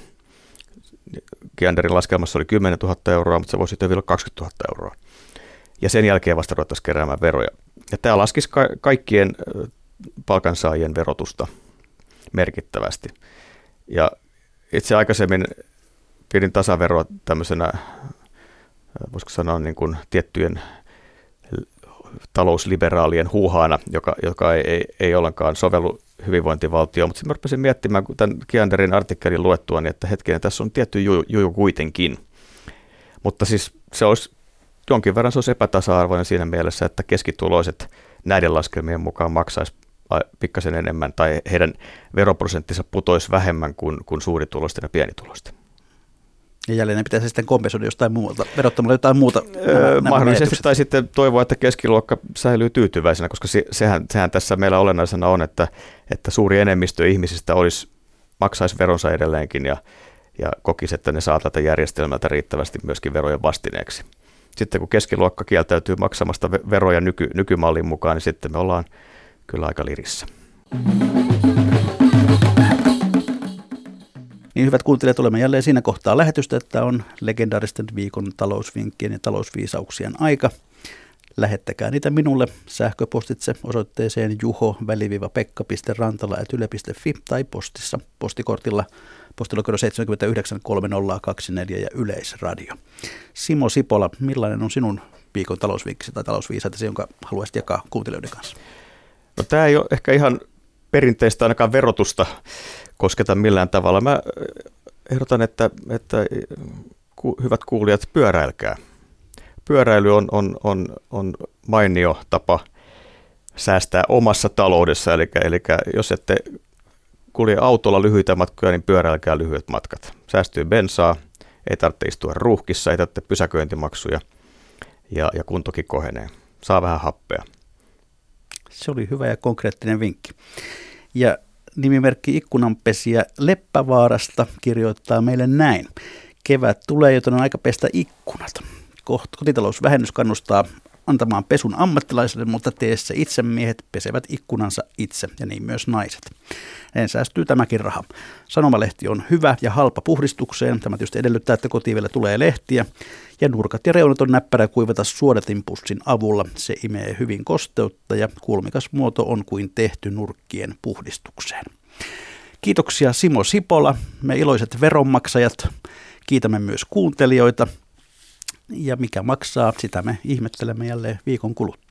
Kianderin laskelmassa oli 10 000 euroa, mutta se voisi sitten vielä 20 000 euroa. Ja sen jälkeen vasta ruvettaisiin keräämään veroja. Ja tämä laskisi ka- kaikkien palkansaajien verotusta merkittävästi. Ja itse aikaisemmin pidin tasaveroa tämmöisenä, voisiko sanoa niin kuin tiettyjen talousliberaalien huuhaana, joka, joka ei, ei, ei ollenkaan sovellu hyvinvointivaltioon. Mutta sitten mä rupesin miettimään, kun tämän Kianderin artikkelin luettua, niin että hetkinen, tässä on tietty juju, juju kuitenkin. Mutta siis se olisi, jonkin verran se olisi epätasa-arvoinen siinä mielessä, että keskituloiset näiden laskelmien mukaan maksaisi pikkasen enemmän tai heidän veroprosenttinsa putoisi vähemmän kuin, kuin suurituloisten ja pienituloisten. Ja jälleen ne pitäisi sitten kompensoida jostain muuta, verottamalla jotain muuta. Öö, mahdollisesti tai sitten toivoa, että keskiluokka säilyy tyytyväisenä, koska se, sehän, sehän tässä meillä olennaisena on, että, että suuri enemmistö ihmisistä olisi, maksaisi veronsa edelleenkin ja, ja kokisi, että ne saa tätä järjestelmältä riittävästi myöskin verojen vastineeksi. Sitten kun keskiluokka kieltäytyy maksamasta veroja nyky, nykymallin mukaan, niin sitten me ollaan kyllä aika lirissä. Niin hyvät kuuntelijat, olemme jälleen siinä kohtaa lähetystä, että on legendaaristen viikon talousvinkkien ja talousviisauksien aika. Lähettäkää niitä minulle sähköpostitse osoitteeseen juho-pekka.rantala.yle.fi tai postissa postikortilla postilokero 793024 ja Yleisradio. Simo Sipola, millainen on sinun viikon talousvinkkisi tai talousviisaitesi, jonka haluaisit jakaa kuuntelijoiden kanssa? No tämä ei ole ehkä ihan perinteistä ainakaan verotusta kosketa millään tavalla. Mä ehdotan, että, että ku, hyvät kuulijat, pyöräilkää. Pyöräily on, on, on, on mainio tapa säästää omassa taloudessa, eli, eli jos ette kulje autolla lyhyitä matkoja, niin pyöräilkää lyhyet matkat. Säästyy bensaa, ei tarvitse istua ruuhkissa, ei tarvitse pysäköintimaksuja ja, ja kuntokin kohenee. Saa vähän happea. Se oli hyvä ja konkreettinen vinkki. Ja nimimerkki ikkunanpesiä Leppävaarasta kirjoittaa meille näin. Kevät tulee, joten on aika pestä ikkunat. Kotitalousvähennys kannustaa antamaan pesun ammattilaisille, mutta teessä itse miehet pesevät ikkunansa itse ja niin myös naiset. En säästyy tämäkin raha. Sanomalehti on hyvä ja halpa puhdistukseen. Tämä tietysti edellyttää, että kotiin vielä tulee lehtiä. Ja nurkat ja reunat on näppärä kuivata suodatinpussin avulla. Se imee hyvin kosteutta ja kulmikas muoto on kuin tehty nurkkien puhdistukseen. Kiitoksia Simo Sipola, me iloiset veronmaksajat. Kiitämme myös kuuntelijoita. Ja mikä maksaa, sitä me ihmettelemme jälleen viikon kuluttua.